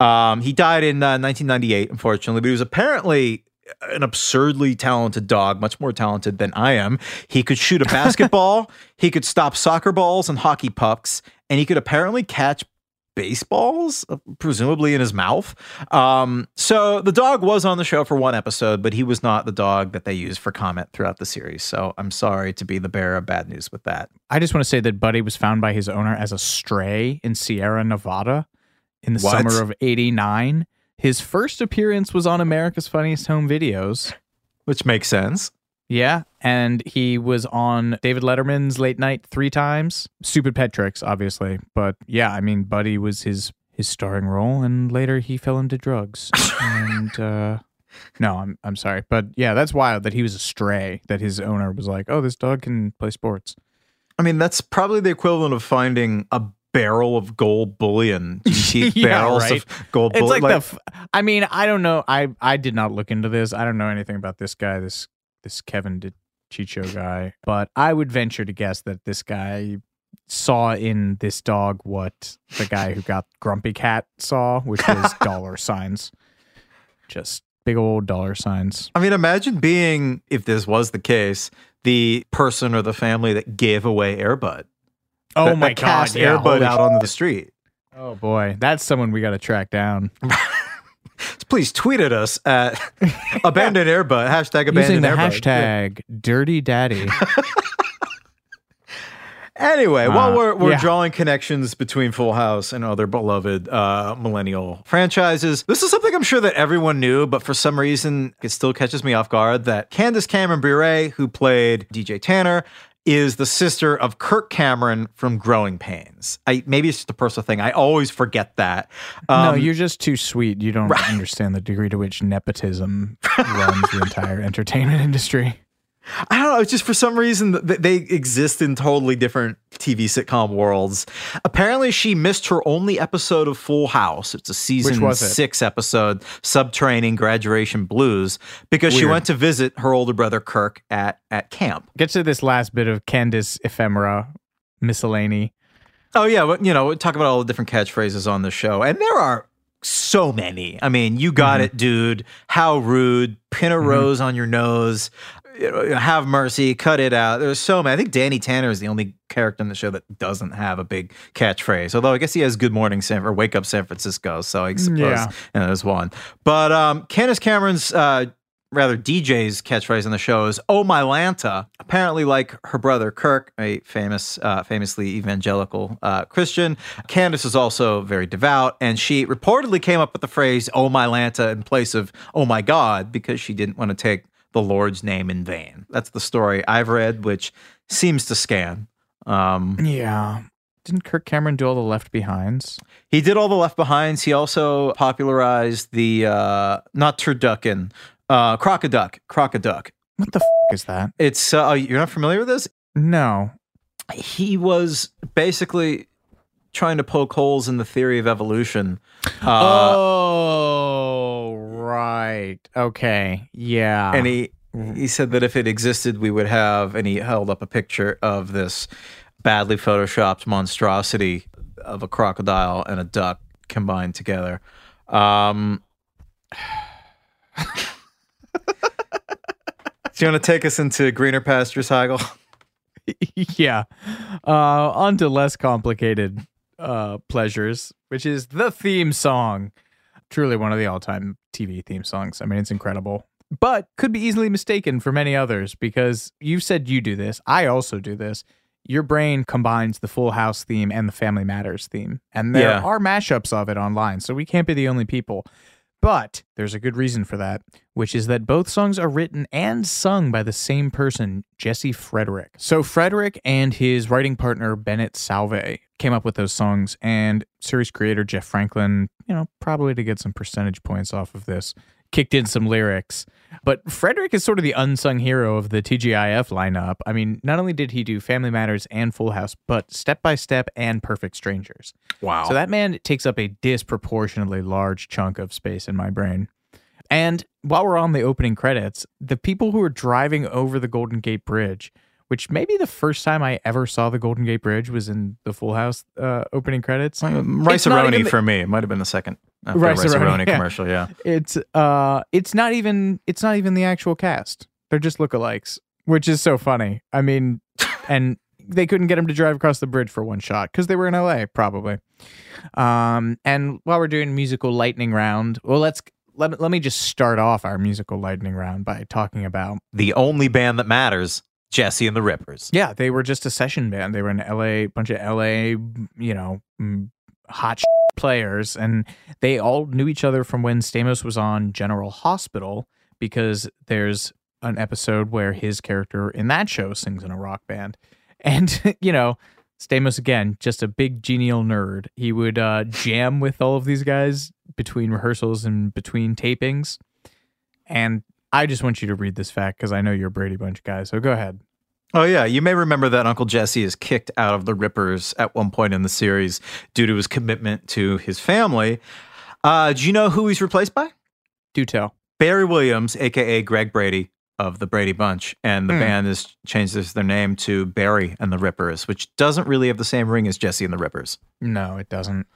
Um, he died in uh, 1998, unfortunately, but he was apparently an absurdly talented dog, much more talented than I am. He could shoot a basketball, [LAUGHS] he could stop soccer balls and hockey pucks, and he could apparently catch baseballs, uh, presumably in his mouth. Um, so the dog was on the show for one episode, but he was not the dog that they used for Comet throughout the series. So I'm sorry to be the bearer of bad news with that. I just want to say that Buddy was found by his owner as a stray in Sierra Nevada in the What? summer of 89. His first appearance was on America's Funniest Home Videos. Which makes sense. Yeah, and he was on David Letterman's late night three times. Stupid pet tricks, obviously, but yeah, I mean, Buddy was his his starring role, and later he fell into drugs. [LAUGHS] and uh, no, I'm I'm sorry, but yeah, that's wild that he was a stray. That his owner was like, "Oh, this dog can play sports." I mean, that's probably the equivalent of finding a barrel of gold bullion. [LAUGHS] Yeah, barrels right. of gold It's bullion? like, the. F- I mean, I don't know. I I did not look into this. I don't know anything about this guy. This this Kevin DiCicco guy, but I would venture to guess that this guy saw in this dog what the guy who got Grumpy Cat saw, which was [LAUGHS] dollar signs, just big old dollar signs. I mean, imagine being, if this was the case, the person or the family that gave away Airbud. Oh that, my that cast god! Yeah, Airbud out onto the street. Oh boy, that's someone we got to track down. [LAUGHS] Please tweet at us at [LAUGHS] abandoned airbud hashtag Using abandoned the airbud. hashtag Dirty Daddy. [LAUGHS] Anyway, while Uh, we're, we're yeah. drawing connections between Full House and other beloved uh, millennial franchises, this is something I'm sure that everyone knew, but for some reason it still catches me off guard that Candace Cameron Bure, who played DJ Tanner, is the sister of Kirk Cameron from Growing Pains. I maybe it's just a personal thing. I always forget that. no, Um, you're just too sweet. You don't [LAUGHS] understand the degree to which nepotism [LAUGHS] runs the entire entertainment industry. I don't know. It's just for some reason th- they exist in totally different TV sitcom worlds. Apparently, she missed her only episode of Full House. It's a season six episode, Subterranean graduation blues, because she went to visit her older brother Kirk at at camp. Get to this last bit of Candace ephemera miscellany. Oh yeah, well, you know, talk about all the different catchphrases on the show, and there are so many. I mean, you got mm-hmm. it, dude. How rude. Pin a mm-hmm. rose on your nose. You know, have mercy. Cut it out. There's so many. I think Danny Tanner is the only character in the show that doesn't have a big catchphrase. Although I guess he has "Good Morning San" or "Wake Up San Francisco." So I suppose Yeah. you know, there's one. But um, Candace Cameron's. Uh, Rather, DJ's catchphrase on the show is "Oh my Lanta." Apparently, like her brother Kirk, a famous, uh, famously evangelical uh, Christian, Candace is also very devout, and she reportedly came up with the phrase "Oh my Lanta" in place of "Oh my God" because she didn't want to take the Lord's name in vain. That's the story I've read, which seems to scan. Um, Yeah. Didn't Kirk Cameron do all the Left Behinds? he did all the Left Behinds. He also popularized the uh, not turducken, uh, crocoduck, crocoduck. What the f- is that? It's uh, oh, you're not familiar with this? No. He was basically trying to poke holes in the theory of evolution. Uh, oh, right. Okay. Yeah. and he he said that if it existed, we would have. And he held up a picture of this badly photoshopped monstrosity of a crocodile and a duck combined together. Um, [LAUGHS] do you want to take us into greener pastures, Heigl? [LAUGHS] yeah. Uh, on to less complicated uh, pleasures, which is the theme song. Truly one of the all time TV theme songs. I mean, it's incredible, but could be easily mistaken for many others because you've said you do this. I also do this. Your brain combines the Full House theme and the Family Matters theme, and there Yeah. are mashups of it online, so we can't be the only people. But there's a good reason for that, which is that both songs are written and sung by the same person, Jesse Frederick. So Frederick and his writing partner Bennett Salvay came up with those songs, and series creator Jeff Franklin, you know, probably to get some percentage points off of this, kicked in some lyrics. But Frederick is sort of the unsung hero of the TGIF lineup. I mean, not only did he do Family Matters and Full House, but Step by Step and Perfect Strangers. Wow. So that man takes up a disproportionately large chunk of space in my brain. And while we're on the opening credits, the people who are driving over the Golden Gate Bridge, which maybe the first time I ever saw the Golden Gate Bridge was in the Full House uh, opening credits. Rice It's not Aroni the- for me. It might have been the second Rice-A-Roni, yeah. commercial. Yeah. It's uh, it's not even it's not even the actual cast. They're just lookalikes, which is so funny. I mean, [LAUGHS] and they couldn't get him to drive across the bridge for one shot because they were in LA, probably. Um, and while we're doing musical lightning round, well, let's let let me just start off our musical lightning round by talking about The only band that matters, Jesse and the Rippers. yeah, they were just a session band. They were an LA bunch of LA, you know, mm, hot players, and they all knew each other from when Stamos was on General Hospital because there's an episode where his character in that show sings in a rock band, [LAUGHS] and you know. Stamos again, just a big genial nerd. He would uh, jam with all of these guys between rehearsals and between tapings. And I just want you to read this fact because I know you're a Brady Bunch guy. So go ahead. Oh yeah, you may remember that Uncle Jesse is kicked out of the Rippers at one point in the series due to his commitment to his family. Uh, do you know who he's replaced by? Do tell. Barry Williams, aka Greg Brady of the Brady Bunch, and the Hmm. band has changed their name to Barry and the Rippers, which doesn't really have the same ring as Jesse and the Rippers. No, it doesn't.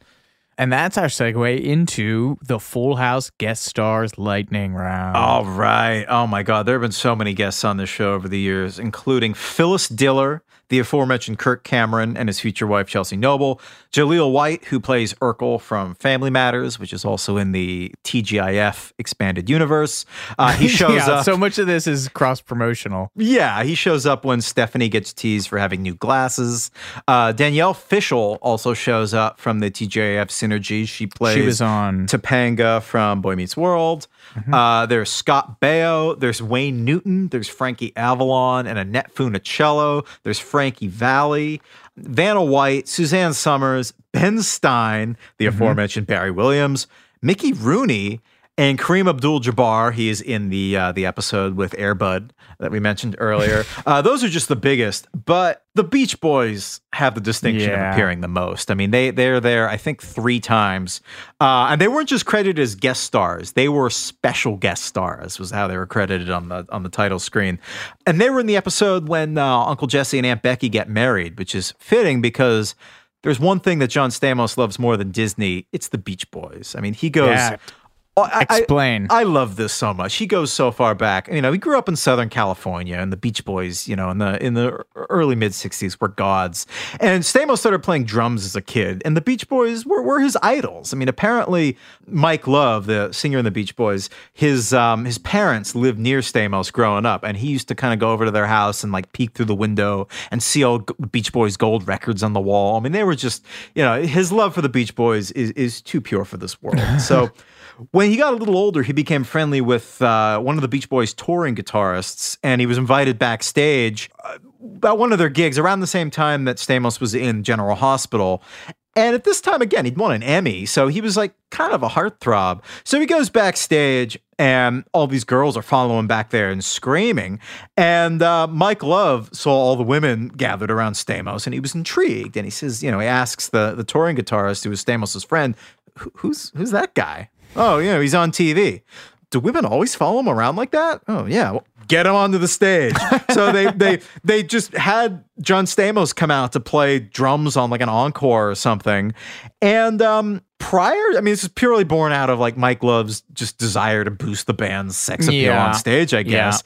And that's our segue into the Full House guest stars lightning round. All right. Oh my God. There have been so many guests on this show over the years, including Phyllis Diller, the aforementioned Kirk Cameron and his future wife Chelsea Noble, Jaleel White, who plays Urkel from Family Matters, which is also in the TGIF expanded universe. Uh, he [LAUGHS] shows yeah, up. so much of this is cross promotional. Yeah, he shows up when Stephanie gets teased for having new glasses. Uh, Danielle Fishel also shows up from the TGIF synergy. She plays She was on- Topanga from Boy Meets World. Uh, there's Scott Baio. There's Wayne Newton. There's Frankie Avalon and Annette Funicello. There's Frankie Valli. Vanna White, Suzanne Somers, Ben Stein, the mm-hmm. aforementioned Barry Williams, Mickey Rooney, and Kareem Abdul-Jabbar. He is in the uh, the episode with Airbud that we mentioned earlier. [LAUGHS] uh, those are just the biggest, but the Beach Boys have the distinction Yeah. of appearing the most. I mean, they they're there, I think, three times, uh, and they weren't just credited as guest stars; they were special guest stars. Was how they were credited on the on the title screen, and they were in the episode when uh, Uncle Jesse and Aunt Becky get married, which is fitting because. There's one thing that John Stamos loves more than Disney. It's the Beach Boys. I mean, he goes. Yeah. Oh, I- I- Explain. I, love this so much. He goes so far back. You know, he grew up in Southern California, and the Beach Boys, you know, in the in the early mid '60s were gods. And Stamos started playing drums as a kid, and the Beach Boys were, were his idols. I mean, apparently, Mike Love, the singer in the Beach Boys, his um, his parents lived near Stamos growing up, and he used to kind of go over to their house and like peek through the window and see all Beach Boys gold records on the wall. I mean, they were just, you know, his love for the Beach Boys is is too pure for this world. [LAUGHS] So. When he got a little older, he became friendly with uh, one of the Beach Boys touring guitarists, and he was invited backstage uh, about one of their gigs around the same time that Stamos was in General Hospital. And at this time, again, he'd won an Emmy, so he was like kind of a heartthrob. So he goes backstage, and all these girls are following back there and screaming. And uh, Mike Love saw all the women gathered around Stamos, and he was intrigued. And he says, you know, he asks the the touring guitarist, who was Stamos' friend, who's who's that guy? Oh, you know, he's on TV. Do women always follow him around like that? Oh, yeah. Well, get him onto the stage. [LAUGHS] so they they they just had John Stamos come out to play drums on like an encore or something. And um prior, I mean, this is purely born out of like Mike Love's just desire to boost the band's sex appeal Yeah. on stage, I Yeah. guess.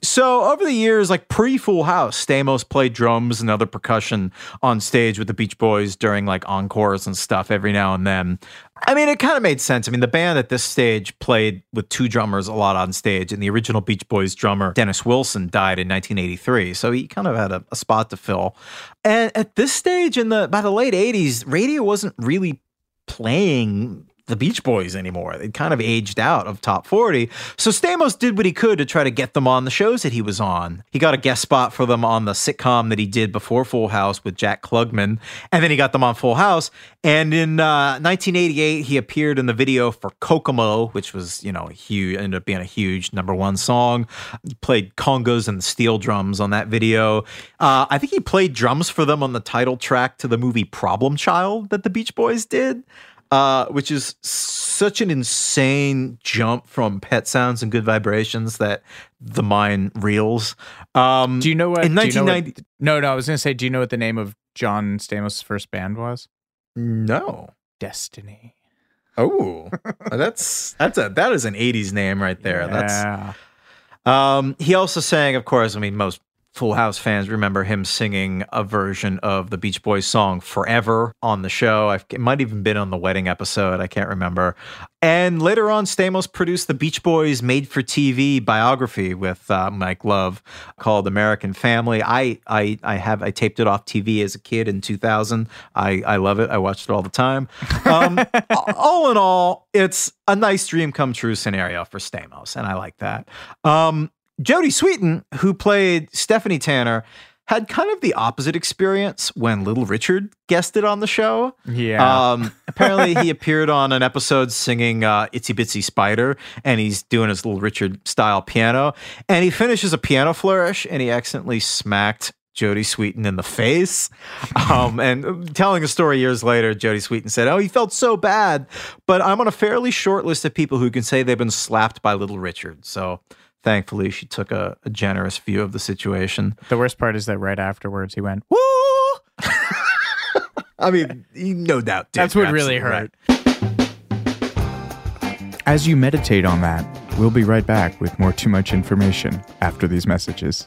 So over the years, like pre Full House, Stamos played drums and other percussion on stage with the Beach Boys during like encores and stuff every now and then. I mean, it kind of made sense. I mean, the band at this stage played with two drummers a lot on stage, and the original Beach Boys drummer, Dennis Wilson, died in 1983. So he kind of had a, a spot to fill. And at this stage in the by the late 80s, radio wasn't really playing the Beach Boys anymore. They'd kind of aged out of top 40. So Stamos did what he could to try to get them on the shows that he was on. He got a guest spot for them on the sitcom that he did before Full House with Jack Klugman. And then he got them on Full House. And in uh, 1988, he appeared in the video for Kokomo, which was, you know, huge, ended up being a huge number one song. He played congas and steel drums on that video. Uh, I think he played drums for them on the title track to the movie Problem Child that the Beach Boys did uh, which is such an insane jump from Pet Sounds and Good Vibrations that the mind reels. Um, Do you know what? in do you know what- no, no. I was gonna say, do you know what the name of John Stamos' first band was? No. Destiny. Oh, [LAUGHS] that's that's a that is an '80s name right there. That's Yeah. Um, he also sang, of course, I mean, most Full House fans remember him singing a version of the Beach Boys song Forever on the show. I've, it might even been on the wedding episode. I can't remember. And later on, Stamos produced the Beach Boys made for TV biography with uh, Mike Love called American Family. I, I, I have, I taped it off TV as a kid in 2000. I, I love it. I watched it all the time. Um, [LAUGHS] all in all, it's a nice dream come true scenario for Stamos, and I like that. Um, Jodie Sweetin, who played Stephanie Tanner, had kind of the opposite experience when Little Richard guested on the show. Yeah. Um, apparently, he appeared on an episode singing uh, "Itsy Bitsy Spider," and he's doing his Little Richard style piano. And he finishes a piano flourish, and he accidentally smacked Jodie Sweetin in the face. Um, and telling a story years later, Jodie Sweetin said, "Oh, he felt so bad, but I'm on a fairly short list of people who can say they've been slapped by Little Richard." So. Thankfully, she took a, a generous view of the situation. the worst part is that right afterwards he went, Woo! [LAUGHS] I mean, he no doubt did. That's what really hurt. right. As you meditate on that, we'll be right back with more Too Much Information after these messages.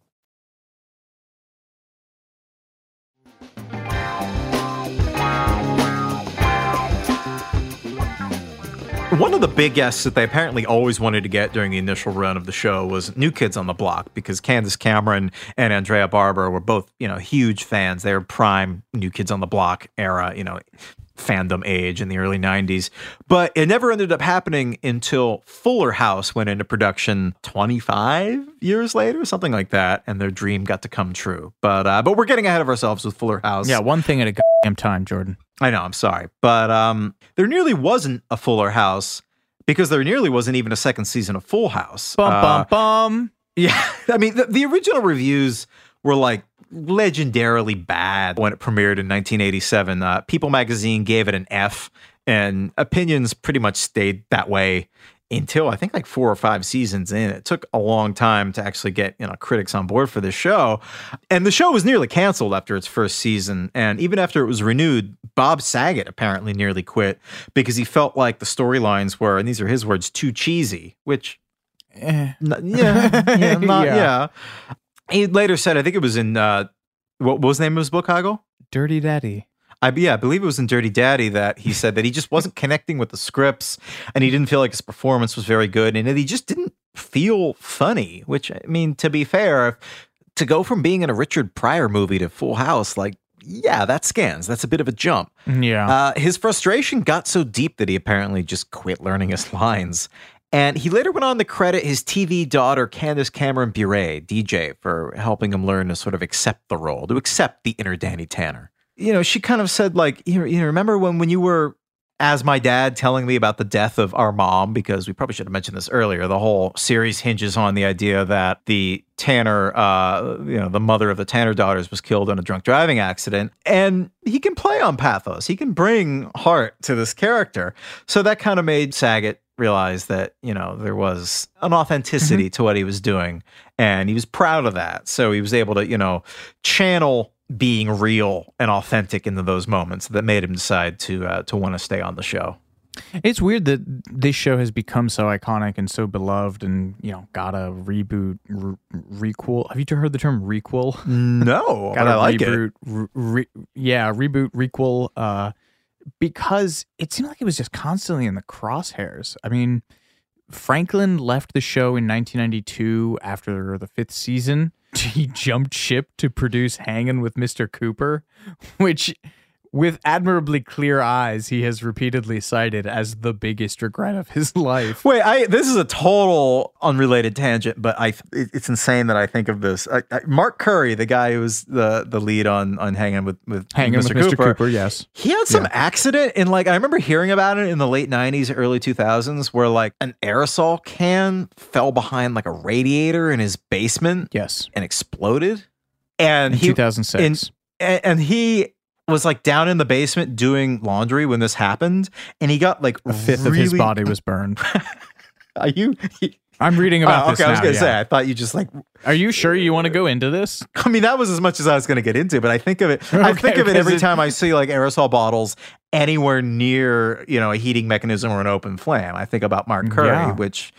One of the big guests that they apparently always wanted to get during the initial run of the show was New Kids on the Block because Candace Cameron and Andrea Barber were both, you know, huge fans. They were prime New Kids on the Block era, you know, fandom age in the early 90s. But it never ended up happening until Fuller House went into production 25 years later, something like that, and their dream got to come true. But uh, but we're getting ahead of ourselves with Fuller House. Yeah, one thing at a goddamn time, Jordan. I know, I'm sorry. But um, there nearly wasn't a Fuller House because there nearly wasn't even a second season of Full House. Bum Uh, bum bum. [LAUGHS] yeah, I mean, the, the original reviews were like legendarily bad when it premiered in 1987. Uh, People magazine gave it an F, and opinions pretty much stayed that way until I think like four or five seasons in. It took a long time to actually get you know critics on board for this show, and the show was nearly canceled after its first season. And even after it was renewed, Bob Saget apparently nearly quit because he felt like the storylines were, and these are his words, too cheesy. Which, Eh. n- yeah, yeah, [LAUGHS] not, Yeah. yeah. He later said, I think it was in uh, what, what was the name of his book, Heigl? Dirty Daddy. I yeah, I believe it was in Dirty Daddy that he said that he just wasn't connecting with the scripts and he didn't feel like his performance was very good and that he just didn't feel funny. Which I mean, to be fair, to go from being in a Richard Pryor movie to Full House, like yeah, that scans. That's a bit of a jump. Yeah. Uh, his frustration got so deep that he apparently just quit learning his lines. And he later went on to credit his TV daughter, Candace Cameron Bure, DJ, for helping him learn to sort of accept the role, to accept the inner Danny Tanner. You know, she kind of said, like, you, you know, remember when, when you were as my dad telling me about the death of our mom, because we probably should have mentioned this earlier. The whole series hinges on the idea that the Tanner, uh, you know, the mother of the Tanner daughters was killed in a drunk driving accident. And he can play on pathos, he can bring heart to this character. So that kind of made Saget realize that, you know, there was an authenticity to what he was doing. And he was proud of that. So he was able to, you know, channel being real and authentic into those moments that made him decide to uh, to want to stay on the show. It's weird that this show has become so iconic and so beloved, and you know, got a reboot, re- requel. Have you heard the term requel? No, [LAUGHS] got I like reboot, it. re- yeah, reboot, requel. Uh, because it seemed like it was just constantly in the crosshairs. I mean, Franklin left the show in 1992 after the fifth season. [LAUGHS] He jumped ship to produce Hangin' with Mr. Cooper, [LAUGHS] which, with admirably clear eyes, he has repeatedly cited as the biggest regret of his [LAUGHS] life. Wait, I this is a total unrelated tangent, but I it- it's insane that I think of this. I, I, Mark Curry, the guy who was the the lead on on Hanging with with Hanging with Mr. Cooper, yes. He had some accident in like I remember hearing about it in the late '90s, early 2000s, where like an aerosol can fell behind like a radiator in his basement, Yes. and exploded. And In he 2006. in- and he was like down in the basement doing laundry when this happened, and he got like a fifth of his body was burned. [LAUGHS] Are you? I'm reading about Oh, this okay, I was gonna yeah. say. I thought you just like. Are you sure you want to go into this? I mean, that was as much as I was going to get into, but I think of it. I think of it every it- time I see like aerosol bottles anywhere near, you know, a heating mechanism or an open flame. I think about Mark mm, Curry, Yeah. which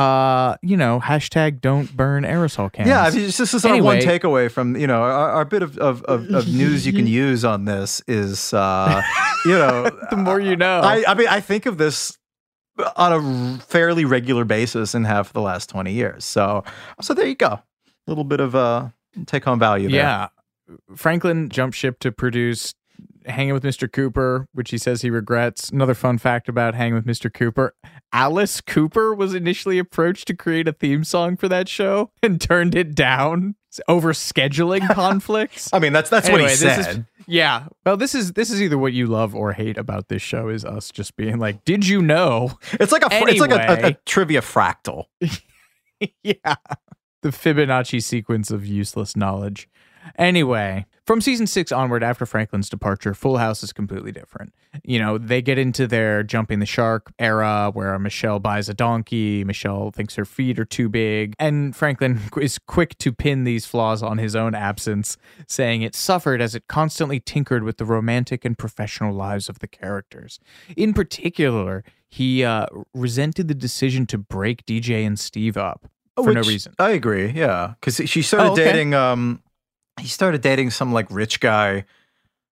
Uh, you know, hashtag don't burn aerosol cans. Yeah, I mean, this is our one takeaway from you know our, our bit of, of, of, of news you can [LAUGHS] use on this is uh, you know [LAUGHS] the more you know. I, I mean I think of this on a fairly regular basis and have for the last twenty years. So so there you go, a little bit of uh, take home value. There. Yeah. Franklin jumped ship to produce Hanging with Mr. Cooper, which he says he regrets. Another fun fact about Hanging with Mr. Cooper Alice Cooper was initially approached to create a theme song for that show and turned it down over scheduling [LAUGHS] conflicts. I mean that's that's what he Anyway, this is- said. yeah. Well, this is this is either what you love or hate about this show is us just being like, "Did you know?" It's like a fr- it's like a, a, a trivia fractal. [LAUGHS] yeah. The Fibonacci sequence of useless knowledge. Anyway, from season six onward, after Franklin's departure, Full House is completely different. You know, they get into their jumping the shark era where Michelle buys a donkey, Michelle thinks her feet are too big, and Franklin [LAUGHS] is quick to pin these flaws on his own absence, saying it suffered as it constantly tinkered with the romantic and professional lives of the characters. In particular, he uh, resented the decision to break DJ and Steve up for no reason. I agree. Yeah, because she started Oh, okay. dating. Um, he started dating some like rich guy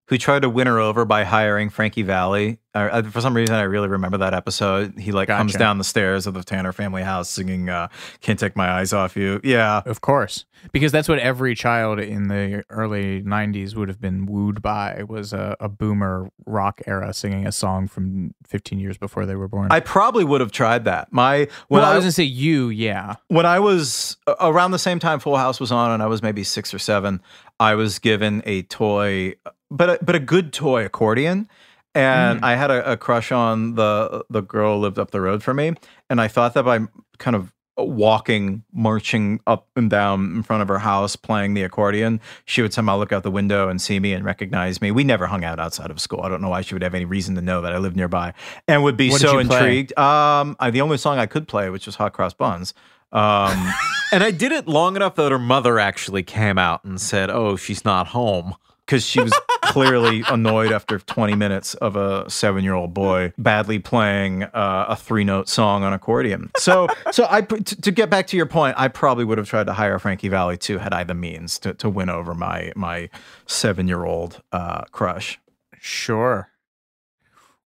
who tried to win her over by hiring Frankie Valli. Uh, for some reason, I really remember that episode. He like comes down the stairs of the Tanner family house singing uh, "Can't Take My Eyes Off You." Yeah, Of course, because that's what every child in the early '90s would have been wooed by was a, a boomer rock era singing a song from 15 years before they were born. I probably would have tried that. My when well, I I was gonna say you, yeah. when I was uh, around the same time Full House was on, and I was maybe six or seven, I was given a toy, but a, but a good toy accordion, and I had a, a crush on the the girl who lived up the road from me, and I thought that by kind of walking, marching up and down in front of her house playing the accordion, she would somehow look out the window and see me and recognize me. We never hung out outside of school. I don't know why she would have any reason to know that I lived nearby, and would be What so intrigued. Um, I, the only song I could play, which was Hot Cross Buns. Um, [LAUGHS] And I did it long enough that her mother actually came out and said, "Oh, she's not home." Because she was clearly [LAUGHS] annoyed after 20 minutes of a seven-year-old boy badly playing uh, a three-note song on accordion. So, so I to, to get back to your point, I probably would have tried to hire Frankie Valli too had I the means to, to win over my my seven-year-old uh, crush. Sure.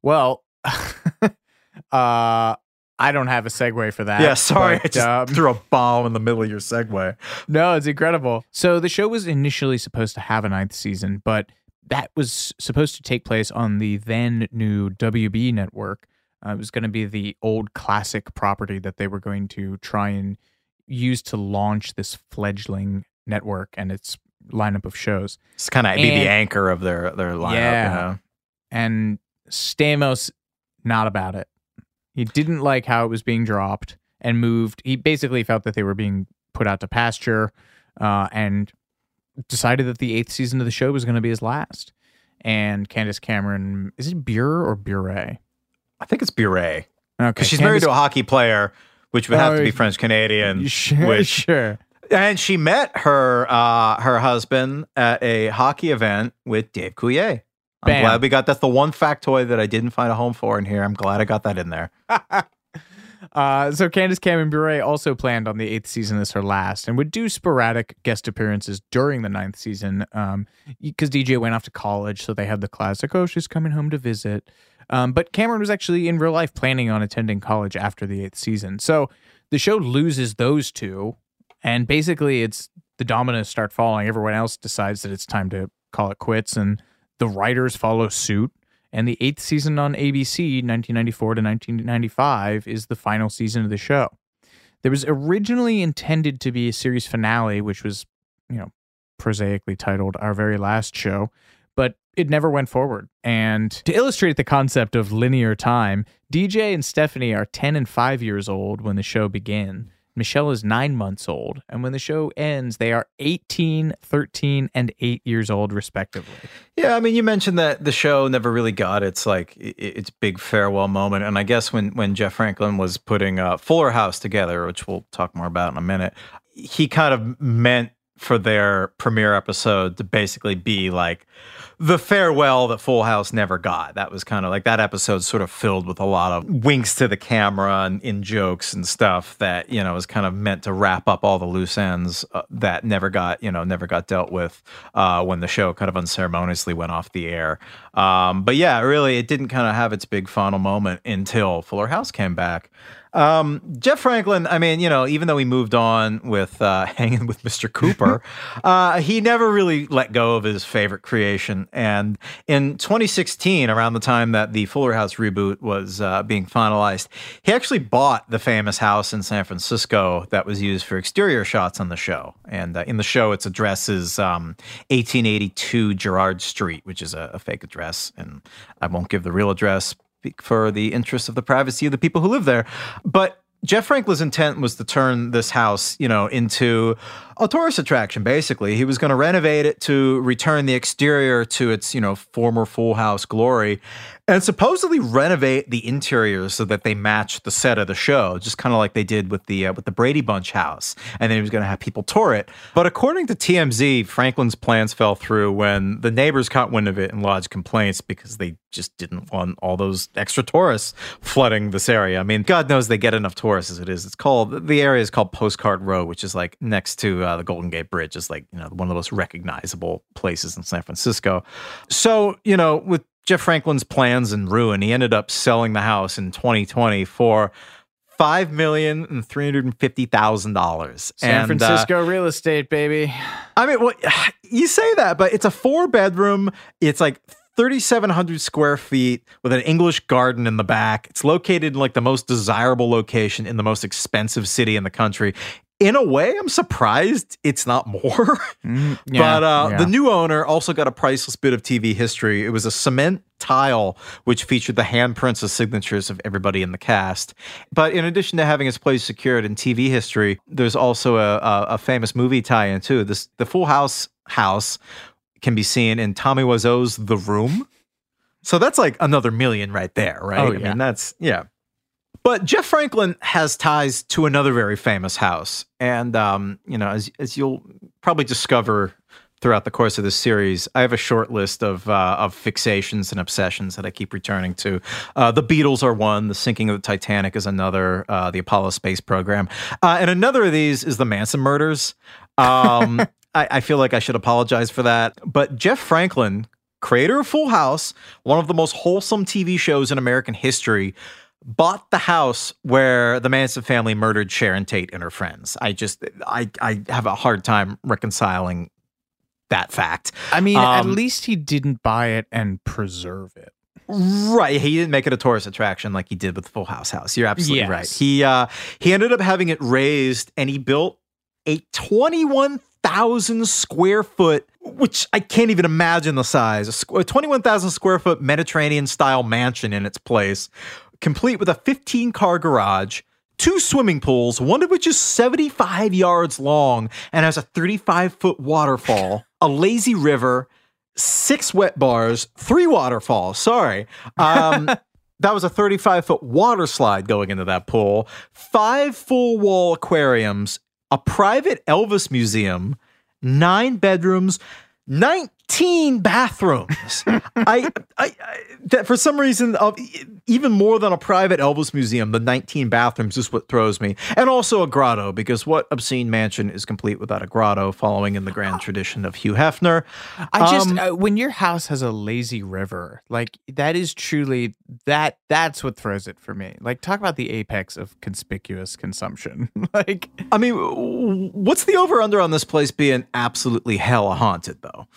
Well, [LAUGHS] uh, I don't have a segue for that. yeah, sorry, I but, just um, threw a bomb in the middle of your segue. No, it's incredible. So the show was initially supposed to have a ninth season, but that was supposed to take place on the then new WB network. Uh, it was going to be the old classic property that they were going to try and use to launch this fledgling network and its lineup of shows. It's kind of be the anchor of their their lineup. Yeah. You know? And Stamos, not about it. He didn't like how it was being dropped and moved. He basically felt that they were being put out to pasture uh, and decided that the eighth season of the show was going to be his last. And Candace Cameron, is it Bure or Bure? I think it's Bure. Okay, Because she's married to a hockey player, which would have to Oh, be French Canadian. [LAUGHS] Sure, which sure. And she met her uh, her husband at a hockey event with Dave Coulier. I'm Bam. glad we got that's the one factoid that I didn't find a home for in here. I'm glad I got that in there. [LAUGHS] Uh, so Candace Cameron Bure also planned on the eighth season as her last, and would do sporadic guest appearances during the ninth season. Um, because DJ went off to college, so they had the classic, "Oh, she's coming home to visit." Um, but Cameron was actually in real life planning on attending college after the eighth season, so the show loses those two, and basically it's the dominoes start falling. Everyone else decides that it's time to call it quits, and the writers follow suit. And the eighth season on ABC, 1994 to 1995, is the final season of the show. There was originally intended to be a series finale, which was, you know, prosaically titled Our Very Last Show, but it never went forward. And to illustrate the concept of linear time, DJ and Stephanie are 10 and 5 years old when the show began. Michelle is nine months old. And when the show ends, they are 18, 13, and eight years old, respectively. Yeah, I mean, you mentioned that the show never really got its like its big farewell moment, and I guess when when Jeff Franklin was putting uh, Fuller House together, which we'll talk more about in a minute, he kind of meant for their premiere episode to basically be like the farewell that Full House never got. That was kind of like that episode, sort of filled with a lot of winks to the camera and in jokes and stuff that you know was kind of meant to wrap up all the loose ends uh, that never got you know never got dealt with uh, when the show kind of unceremoniously went off the air. Um, but yeah, really, it didn't kind of have its big final moment until Fuller House came back. Um, Jeff Franklin, I mean, you know, even though he moved on with uh, [LAUGHS] hanging with Mr. Cooper, [LAUGHS] uh, he never really let go of his favorite creation. And in 2016, around the time that the Fuller House reboot was uh, being finalized, he actually bought the famous house in San Francisco that was used for exterior shots on the show. And uh, in the show, its address is um, 1882 Gerard Street, which is a, a fake address. And I won't give the real address for the interests of the privacy of the people who live there. But Jeff Franklin's intent was to turn this house, you know, into a tourist attraction. Basically, he was going to renovate it to return the exterior to its, you know, former Full House glory, and supposedly renovate the interiors so that they match the set of the show, just kind of like they did with the uh, with the Brady Bunch house. And then he was going to have people tour it. But according to TMZ, Franklin's plans fell through when the neighbors caught wind of it and lodged complaints because they just didn't want all those extra tourists flooding this area. I mean, God knows they get enough tourists as it is. It's called the area is called Postcard Row, which is like next to uh, Uh, the Golden Gate Bridge, is like you know one of the most recognizable places in San Francisco. So you know, with Jeff Franklin's plans and ruin, he ended up selling the house in 2020 for five million and three hundred and fifty thousand dollars. San uh, Francisco real estate, baby. I mean, well, [SIGHS] you say that, but it's a four bedroom. It's like 3,700 square feet with an English garden in the back. It's located in like the most desirable location in the most expensive city in the country. In a way, I'm surprised it's not more. [LAUGHS] yeah, but uh, yeah. the new owner also got a priceless bit of TV history. It was a cement tile which featured the handprints and signatures of everybody in the cast. But in addition to having its place secured in TV history, there's also a, a, a famous movie tie-in too. This the Full House house can be seen in Tommy Wiseau's The Room. So that's like another million right there, right? Oh, I mean, that's yeah. But Jeff Franklin has ties to another very famous house, and um, you know, as as you'll probably discover throughout the course of this series, I have a short list of uh, of fixations and obsessions that I keep returning to. Uh, the Beatles are one. The sinking of the Titanic is another. Uh, the Apollo space program, uh, and another of these is the Manson murders. Um, [LAUGHS] I, I feel like I should apologize for that, but Jeff Franklin, creator of Full House, one of the most wholesome TV shows in American history, bought the house where the Manson family murdered Sharon Tate and her friends. I just I I have a hard time reconciling that fact. I mean, at Um, least he didn't buy it and preserve it. Right, he didn't make it a tourist attraction like he did with the Full House House. You're absolutely Yes. right. He uh he ended up having it razed and he built a 21,000 square foot which I can't even imagine the size. A 21,000 square foot Mediterranean style mansion in its place, complete with a 15 car garage, two swimming pools, one of which is 75 yards long and has a 35 foot waterfall, a lazy river, six wet bars, three waterfalls. Sorry. Um, [LAUGHS] that was a 35 foot water slide going into that pool, five full wall aquariums, a private Elvis museum, nine bedrooms, 19 bathrooms. I, I, I that for some reason, of even more than a private Elvis museum, the 19 bathrooms is what throws me. And also a grotto, because what obscene mansion is complete without a grotto, following in the grand tradition of Hugh Hefner? I just Um, uh, when your house has a lazy river, like that is truly that that's what throws it for me. Like talk about the apex of conspicuous consumption. [LAUGHS] like I mean, what's the over under on this place being absolutely hella haunted, though?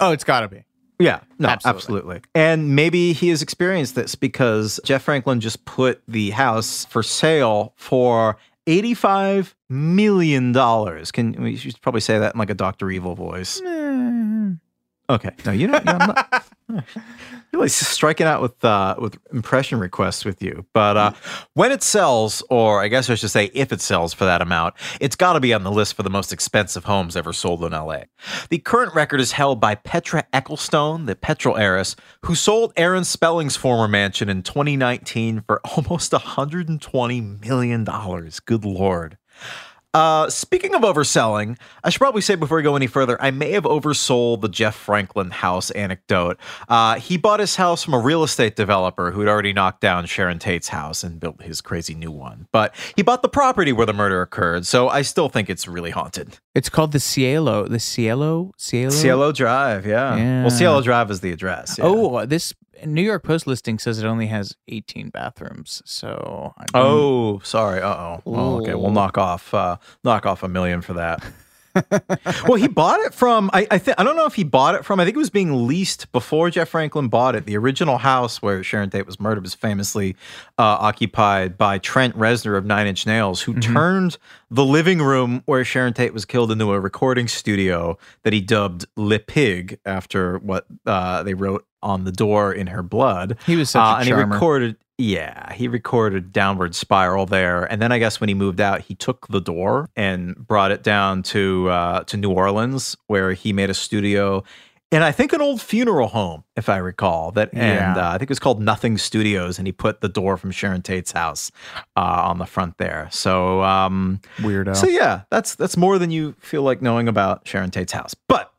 Oh, it's got to be. Yeah, no, Absolutely. absolutely. And maybe he has experienced this because Jeff Franklin just put the house for sale for $85 million. Can we should probably say that in like a Dr. Evil voice? Okay. No, you know, I'm not. [LAUGHS] Really striking out with uh, with impression requests with you, but uh, when it sells, or I guess I should say, if it sells for that amount, it's got to be on the list for the most expensive homes ever sold in LA. The current record is held by Petra Ecclestone, the petrol heiress, who sold Aaron Spelling's former mansion in 2019 for almost 120 million dollars. Good lord. Uh, speaking of overselling, I should probably say before we go any further, I may have oversold the Jeff Franklin house anecdote. Uh, he bought his house from a real estate developer who'd already knocked down Sharon Tate's house and built his crazy new one. But he bought the property where the murder occurred, so I still think it's really haunted. It's called the Cielo. The Cielo? Cielo? Cielo Drive, yeah. Yeah. Well, Cielo Drive is the address. yeah. Oh, this New York Post listing says it only has 18 bathrooms. So I Oh, sorry. Uh oh. Okay, we'll knock off uh, knock off a million for that. [LAUGHS] well, he bought it from. I I, th- I don't know if he bought it from. I think it was being leased before Jeff Franklin bought it. The original house where Sharon Tate was murdered was famously uh, occupied by Trent Reznor of Nine Inch Nails, who turned the living room where Sharon Tate was killed into a recording studio that he dubbed Le Pig after what uh, they wrote on the door in her blood. He was such a Uh, and he recorded yeah he recorded downward spiral there and then i guess when he moved out he took the door and brought it down to uh to new orleans where he made a studio and i think an old funeral home if i recall that and Yeah. uh, i think it was called nothing studios and he put the door from sharon tate's house uh on the front there so um Weirdo. so yeah that's that's more than you feel like knowing about sharon tate's house but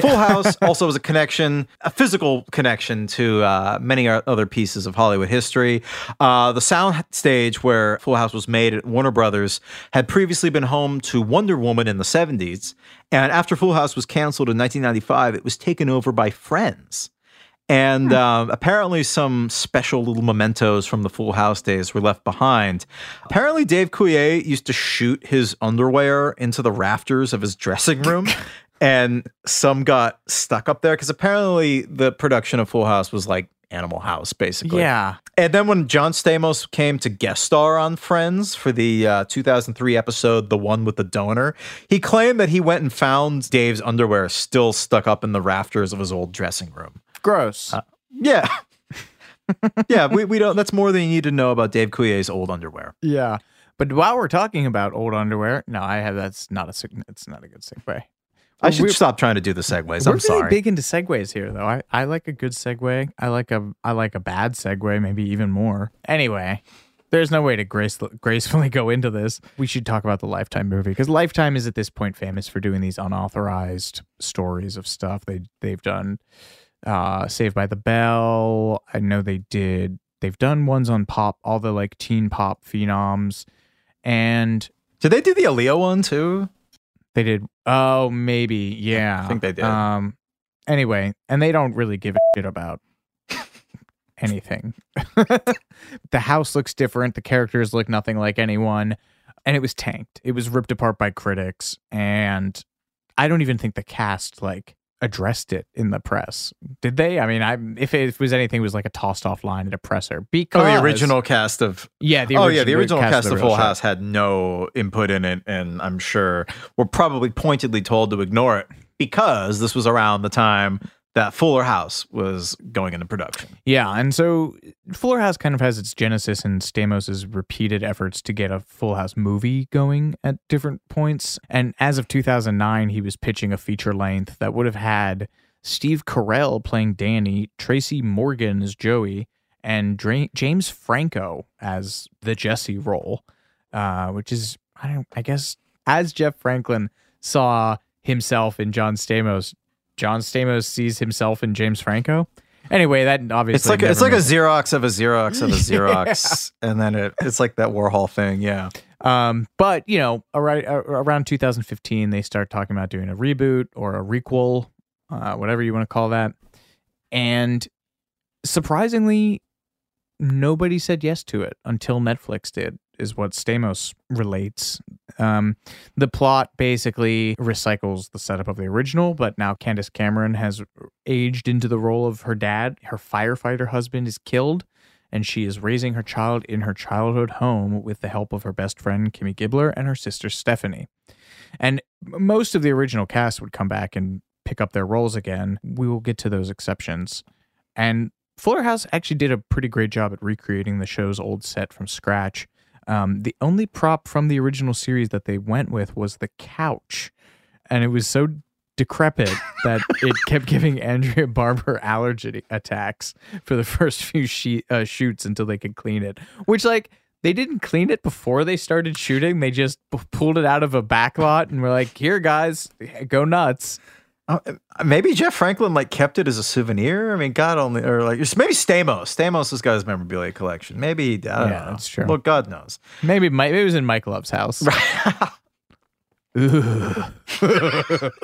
Full House also was a connection, a physical connection to uh, many other pieces of Hollywood history. Uh, the sound stage where Full House was made at Warner Brothers had previously been home to Wonder Woman in the 70s. And after Full House was canceled in 1995, it was taken over by Friends. And um, apparently, some special little mementos from the Full House days were left behind. Apparently, Dave Coulier used to shoot his underwear into the rafters of his dressing room, [LAUGHS] and some got stuck up there because apparently the production of Full House was like Animal House, basically. yeah. And then when John Stamos came to guest star on Friends for the uh, 2003 episode, The One with the Donor, he claimed that he went and found Dave's underwear still stuck up in the rafters of his old dressing room. Gross. Yeah. [LAUGHS] yeah, we, we don't. That's more than you need to know about Dave Coulier's old underwear. yeah. But while we're talking about old underwear, no, I have that's not a it's not a good segue. I should We're- stop trying to do the segues. I'm really sorry. big into segues here, though. I, I like a good segue. I like a I like a bad segue, maybe even more. Anyway, there's no way to grace, gracefully go into this. We should talk about the Lifetime movie because Lifetime is at this point famous for doing these unauthorized stories of stuff. They they've done uh, Saved by the Bell. I know they did. They've done ones on pop, all the like teen pop phenoms, and Did they do the Aaliyah one too? They did. Oh, maybe. Yeah. I think they did. Um. Anyway, and they don't really give a shit about [LAUGHS] anything. [LAUGHS] the house looks different. The characters look nothing like anyone, and it was tanked. It was ripped apart by critics, and I don't even think the cast like addressed it in the press. Did they? I mean, I if it was anything, it was like a tossed off line at a presser because Oh, the original cast of Yeah. The oh yeah, the original cast, of the Full show. House had no input in it, and I'm sure were probably pointedly told to ignore it because this was around the time that Fuller House was going into production. Yeah, and so Fuller House kind of has its genesis in Stamos's repeated efforts to get a Full House movie going at different points. And as of 2009, he was pitching a feature length that would have had Steve Carell playing Danny, Tracy Morgan as Joey, and Dra- James Franco as the Jesse role, uh, which is I don't I guess as Jeff Franklin saw himself in John Stamos, John Stamos sees himself in James Franco. Anyway, that obviously It's like never it's like a Xerox of a Xerox of a [LAUGHS] Xerox, and then it, it's like that Warhol thing. Yeah, Um, but you know, around around 2015, they start talking about doing a reboot or a requel, uh, whatever you want to call that. And surprisingly, nobody said yes to it until Netflix did. Is what Stamos relates. Um, the plot basically recycles the setup of the original, but now Candace Cameron has aged into the role of her dad. Her firefighter husband is killed, and she is raising her child in her childhood home with the help of her best friend Kimmy Gibbler and her sister Stephanie. And most of the original cast would come back and pick up their roles again. We will get to those exceptions. And Fuller House actually did a pretty great job at recreating the show's old set from scratch. Um, the only prop from the original series that they went with was the couch, and it was so decrepit that [LAUGHS] it kept giving Andrea Barber allergy attacks for the first few she- uh, shoots until they could clean it. Which, like, they didn't clean it before they started shooting. They just pulled it out of a back lot and were like, "Here, guys, go nuts." Uh, maybe Jeff Franklin like kept it as a souvenir. I mean, God only, or like maybe Stamos. Stamos has got his memorabilia collection. Maybe I don't Yeah, know. that's true. Well, God knows. Maybe, maybe it was in Mike Love's house. God. [LAUGHS]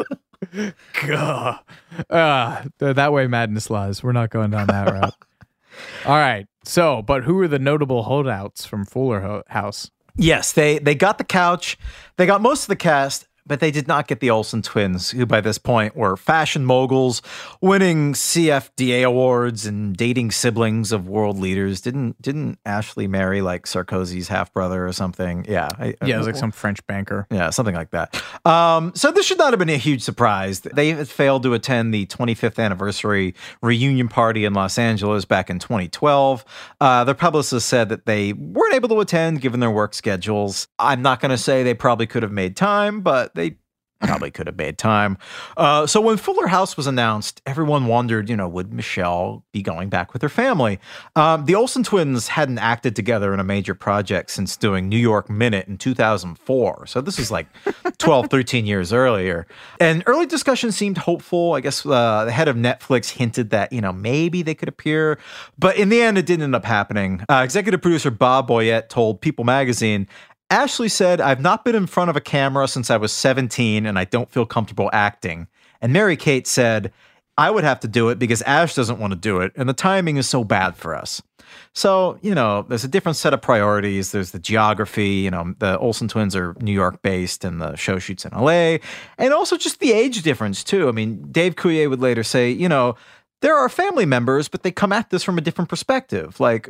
Ah, th- that way madness lies. We're not going down that route. [LAUGHS] All right. So, but who are the notable holdouts from Fuller House? Yes, they they got the couch. They got most of the cast, but they did not get the Olsen twins, who by this point were fashion moguls, winning CFDA awards and dating siblings of world leaders. Didn't didn't Ashley marry like Sarkozy's half brother or something? Yeah, I- Yeah, it was like some French banker. Yeah, something like that. Um, so this should not have been a huge surprise. They had failed to attend the 25th anniversary reunion party in Los Angeles back in 2012. Uh, their publicist said that they weren't able to attend given their work schedules. I'm not going to say they probably could have made time, but they probably could have made time. Uh, so when Fuller House was announced, everyone wondered, you know, would Michelle be going back with her family? Um, the Olsen twins hadn't acted together in a major project since doing New York Minute in 2004. So this is like [LAUGHS] 12, 13 years earlier. And early discussion seemed hopeful. I guess uh, the head of Netflix hinted that, you know, maybe they could appear. But in the end, it didn't end up happening. Uh, executive producer Bob Boyette told People magazine, Ashley said, I've not been in front of a camera since I was 17 and I don't feel comfortable acting. And Mary Kate said, I would have to do it because Ash doesn't want to do it and the timing is so bad for us. So, you know, there's a different set of priorities. There's the geography, you know, the Olsen twins are New York based and the show shoots in LA. And also just the age difference, too. I mean, Dave Coulier would later say, you know, there are family members, but they come at this from a different perspective. Like,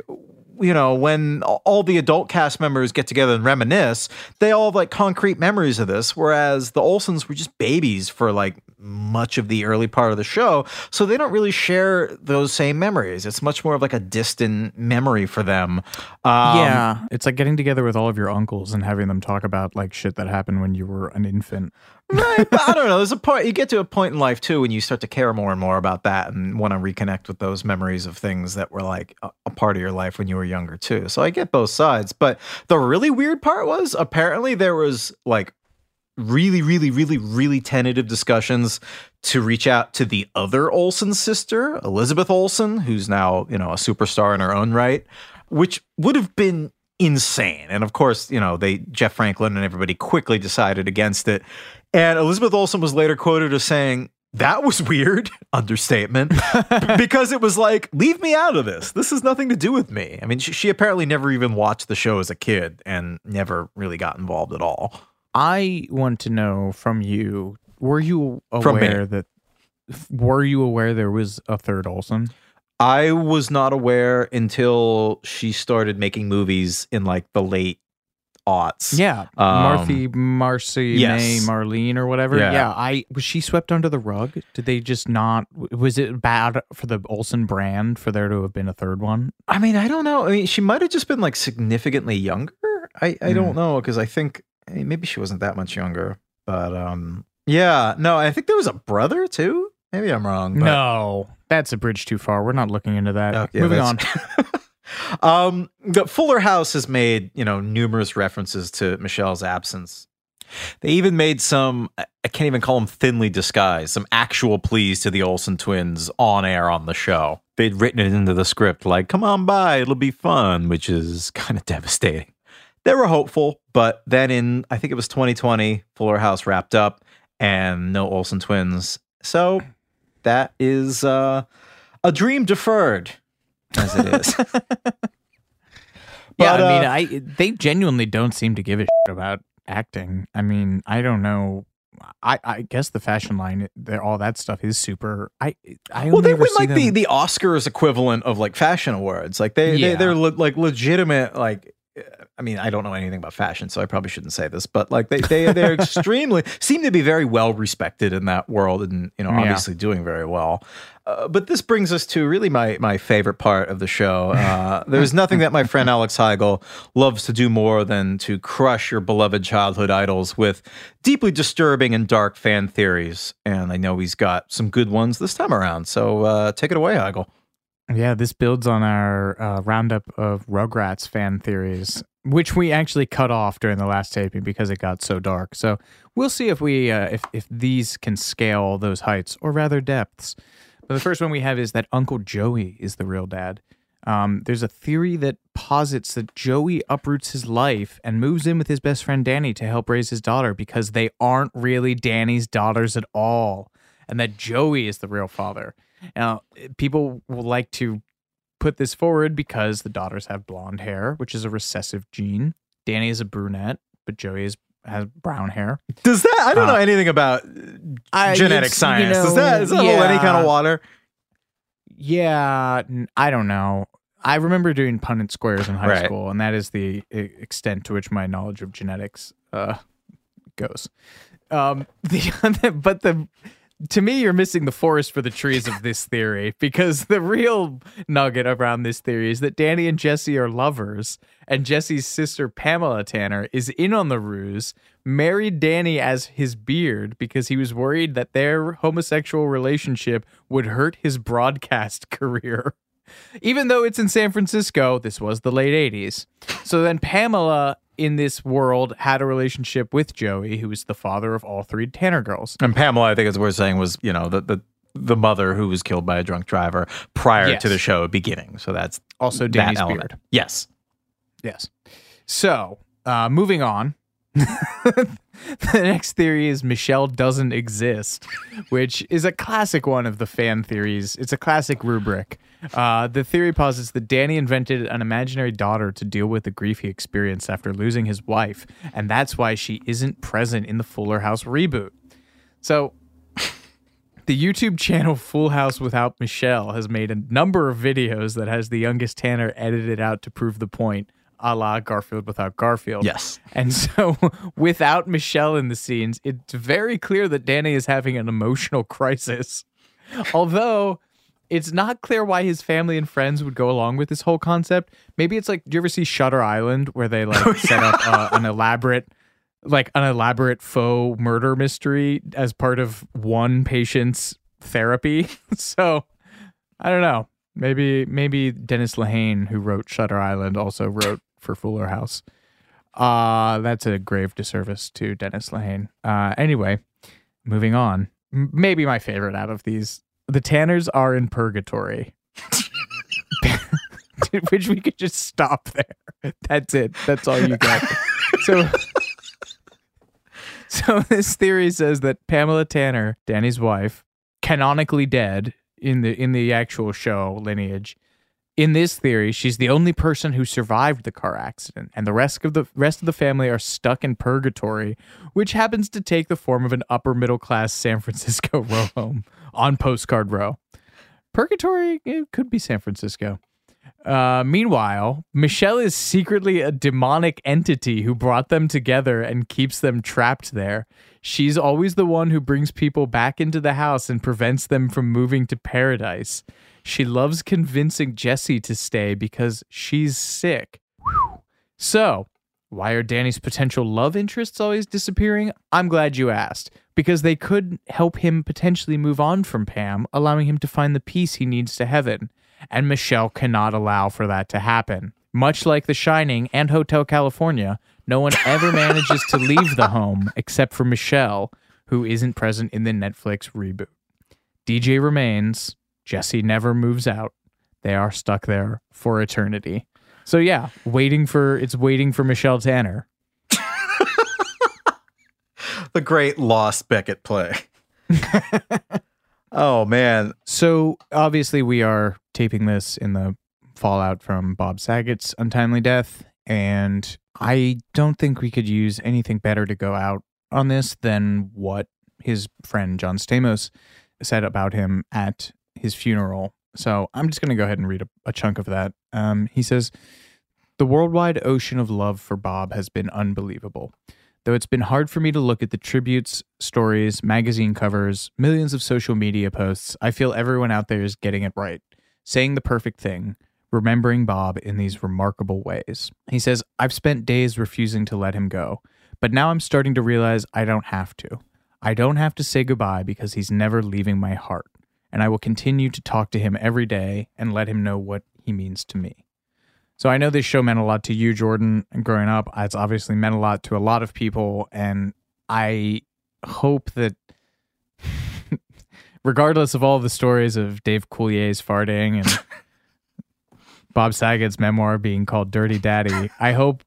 you know, when all the adult cast members get together and reminisce, they all have like concrete memories of this, whereas the Olsens were just babies for like much of the early part of the show. So they don't really share those same memories. It's much more of like a distant memory for them. Um, yeah, it's like getting together with all of your uncles and having them talk about like shit that happened when you were an infant. Right. But I don't know. There's a point, you get to a point in life too when you start to care more and more about that and want to reconnect with those memories of things that were like a, a part of your life when you were younger too. So I get both sides. But the really weird part was apparently there was like really, really, really, really tentative discussions to reach out to the other Olsen sister, Elizabeth Olsen, who's now, you know, a superstar in her own right, which would have been insane. And of course, you know, they Jeff Franklin and everybody quickly decided against it. And Elizabeth Olsen was later quoted as saying, that was weird, [LAUGHS] understatement, [LAUGHS] because it was like, leave me out of this. This has nothing to do with me. I mean, she, she apparently never even watched the show as a kid and never really got involved at all. I want to know from you: Were you aware that? Were you aware there was a third Olsen? I was not aware until she started making movies in like the late aughts. Yeah, Um, Marthy, Marcy, yes. May, Marlene, or whatever. Yeah. Yeah. I was she swept under the rug. Did they just not? Was it bad for the Olsen brand for there to have been a third one? I mean, I don't know. I mean, she might have just been like significantly younger. I, I don't know because I think I mean, maybe she wasn't that much younger. But um, yeah, no, I think there was a brother too. Maybe I'm wrong. But, No, that's a bridge too far. We're not looking into that. Okay, Moving on. [LAUGHS] um, the Fuller House has made you know numerous references to Michelle's absence. They even made some I I can't even call them thinly disguised some actual pleas to the Olsen twins on air on the show. They'd written it into the script like "Come on by, it'll be fun," which is [LAUGHS] kind of devastating. They were hopeful, but then in I think it was 2020, Fuller House wrapped up and no Olsen twins. So that is uh, a dream deferred, as it is. [LAUGHS] yeah, But, I mean, uh, I they genuinely don't seem to give a shit about acting. I mean, I don't know. I, I guess the fashion line, all that stuff is super. I I well, they win like the, them- the Oscars equivalent of like fashion awards. Like they, Yeah. they they're le- like legitimate like uh, I mean, I don't know anything about fashion, so I probably shouldn't say this, but like they they they're [LAUGHS] extremely seem to be very well respected in that world, and you know, Yeah. obviously doing very well. Uh, but this brings us to really my my favorite part of the show. Uh, there's nothing that my friend Alex Heigl loves to do more than to crush your beloved childhood idols with deeply disturbing and dark fan theories. And I know he's got some good ones this time around. So uh, take it away, Heigl. Yeah, this builds on our uh, roundup of Rugrats fan theories, which we actually cut off during the last taping because it got so dark. So we'll see if we uh, if if these can scale those heights or rather depths. The first one we have is that Uncle Joey is the real dad. Um, there's a theory that posits that Joey uproots his life and moves in with his best friend Danny to help raise his daughter because they aren't really Danny's daughters at all, and that Joey is the real father. Now, people will like to put this forward because the daughters have blonde hair, which is a recessive gene. Danny is a brunette, but Joey is, has brown hair. Does that? I don't know Uh, anything about I- genetic it's, you science. does know, that does that hold any kind of water? Yeah, I don't know. I remember doing Punnett squares in high Right. school, and that is the extent to which my knowledge of genetics uh, goes. Um, [LAUGHS] the but the to me, you're missing the forest for the trees of this theory because the real nugget around this theory is that Danny and Jesse are lovers, and Jesse's sister Pamela Tanner is in on the ruse, married Danny as his beard because he was worried that their homosexual relationship would hurt his broadcast [LAUGHS] career. Even though it's in San Francisco, this was the late 80s. So then Pamela in this world had a relationship with Joey, who is the father of all three Tanner girls. And Pamela, I think, as we're saying, was you know the the the mother who was killed by a drunk driver prior Yes. to the show beginning. So that's Also that Danny's element. beard. Yes. Yes. So, uh, moving on. [LAUGHS] [LAUGHS] the next theory is Michelle doesn't exist, which is a classic one of the fan theories. It's a classic rubric. Uh, the theory posits that Danny invented an imaginary daughter to deal with the grief he experienced after losing his wife, and that's why she isn't present in the Fuller House reboot. So, [LAUGHS] the YouTube channel Full House Without Michelle has made a number of videos that has the youngest Tanner edited out to prove the point, a la Garfield without Garfield. Yes. And so, [LAUGHS] without Michelle in the scenes, it's very clear that Danny is having an emotional crisis. [LAUGHS] Although, it's not clear why his family and friends would go along with this whole concept. Maybe it's like, do you ever see Shutter Island, where they like [LAUGHS] set up uh, an elaborate, like an elaborate faux murder mystery as part of one patient's therapy? so, I don't know. Maybe maybe Dennis Lehane, who wrote Shutter Island, also wrote for Fuller House. Uh that's a grave disservice to Dennis Lehane. Uh, anyway, moving on. M- maybe my favorite out of these. The Tanners are in purgatory. [LAUGHS] Which we could just stop there. That's it. That's all you got. so [LAUGHS] so this theory says that Pamela Tanner, Danny's wife, canonically dead in the in the actual show lineage. In this theory, she's the only person who survived the car accident, and the rest of the rest of the family are stuck in purgatory, which happens to take the form of an upper middle class San Francisco [LAUGHS] row home on Postcard Row. Purgatory could be San Francisco. Uh, meanwhile, Michelle is secretly a demonic entity who brought them together and keeps them trapped there. She's always the one who brings people back into the house and prevents them from moving to paradise. She loves convincing Jesse to stay because she's sick. Whew. So, why are Danny's potential love interests always disappearing? I'm glad you asked. Because they could help him potentially move on from Pam, allowing him to find the peace he needs to heaven. And Michelle cannot allow for that to happen. Much like The Shining and Hotel California, no one ever [LAUGHS] manages to leave the home except for Michelle, who isn't present in the Netflix reboot. DJ remains, Jesse never moves out. They are stuck there for eternity. So yeah, waiting for it's waiting for Michelle Tanner. [LAUGHS] The great Lost Beckett play. [LAUGHS] oh man. So obviously we are taping this in the fallout from Bob Saget's untimely death, and I don't think we could use anything better to go out on this than what his friend John Stamos said about him at his funeral. So I'm just going to go ahead and read a, a chunk of that. Um, he says, The worldwide ocean of love for Bob has been unbelievable. Though it's been hard for me to look at the tributes, stories, magazine covers, millions of social media posts, I feel everyone out there is getting it right, saying the perfect thing, remembering Bob in these remarkable ways. He says, I've spent days refusing to let him go, but now I'm starting to realize I don't have to. I don't have to say goodbye because he's never leaving my heart, and I will continue to talk to him every day and let him know what he means to me. So I know this show meant a lot to you, Jordan, growing up. It's obviously meant a lot to a lot of people, and I hope that, [LAUGHS] regardless of all the stories of Dave Coulier's farting and [LAUGHS] Bob Saget's memoir being called Dirty Daddy, I hope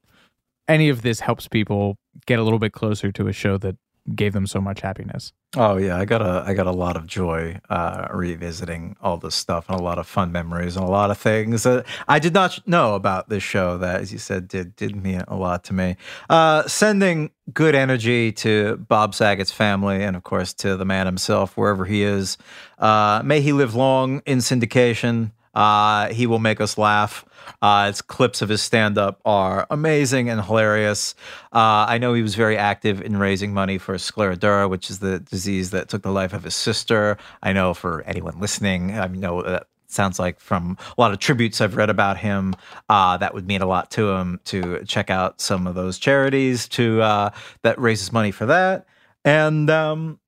any of this helps people get a little bit closer to a show that gave them so much happiness. Oh yeah, I got a I got a lot of joy uh, revisiting all this stuff and a lot of fun memories and a lot of things that I did not know about this show that, as you said, did did mean a lot to me. Uh, sending good energy to Bob Saget's family and of course to the man himself wherever he is. Uh, may he live long in syndication. Uh, he will make us laugh. Uh, its clips of his stand up are amazing and hilarious. Uh, I know he was very active in raising money for scleroderma, which is the disease that took the life of his sister. I know for anyone listening, I know that sounds like from a lot of tributes I've read about him, uh, that would mean a lot to him to check out some of those charities to uh, that raises money for that. And um,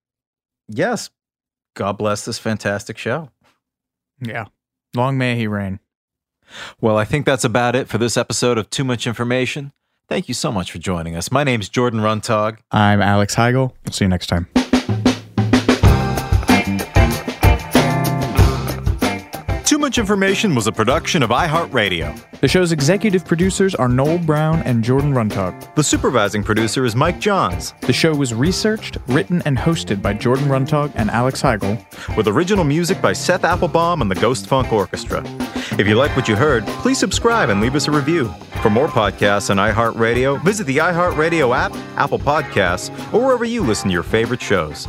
yes, God bless this fantastic show. Yeah. Long may he reign. Well, I think that's about it for this episode of Too Much Information. Thank you so much for joining us. My name's Jordan Runtagh. I'm Alex Heigl. We'll see you next time. Much Information was a production of iHeartRadio. The show's executive producers are Noel Brown and Jordan Runtagh. The supervising producer is Mike Johns. The show was researched, written, and hosted by Jordan Runtagh and Alex Heigl. With original music by Seth Applebaum and the Ghost Funk Orchestra. If you like what you heard, please subscribe and leave us a review. For more podcasts on iHeartRadio, visit the iHeartRadio app, Apple Podcasts, or wherever you listen to your favorite shows.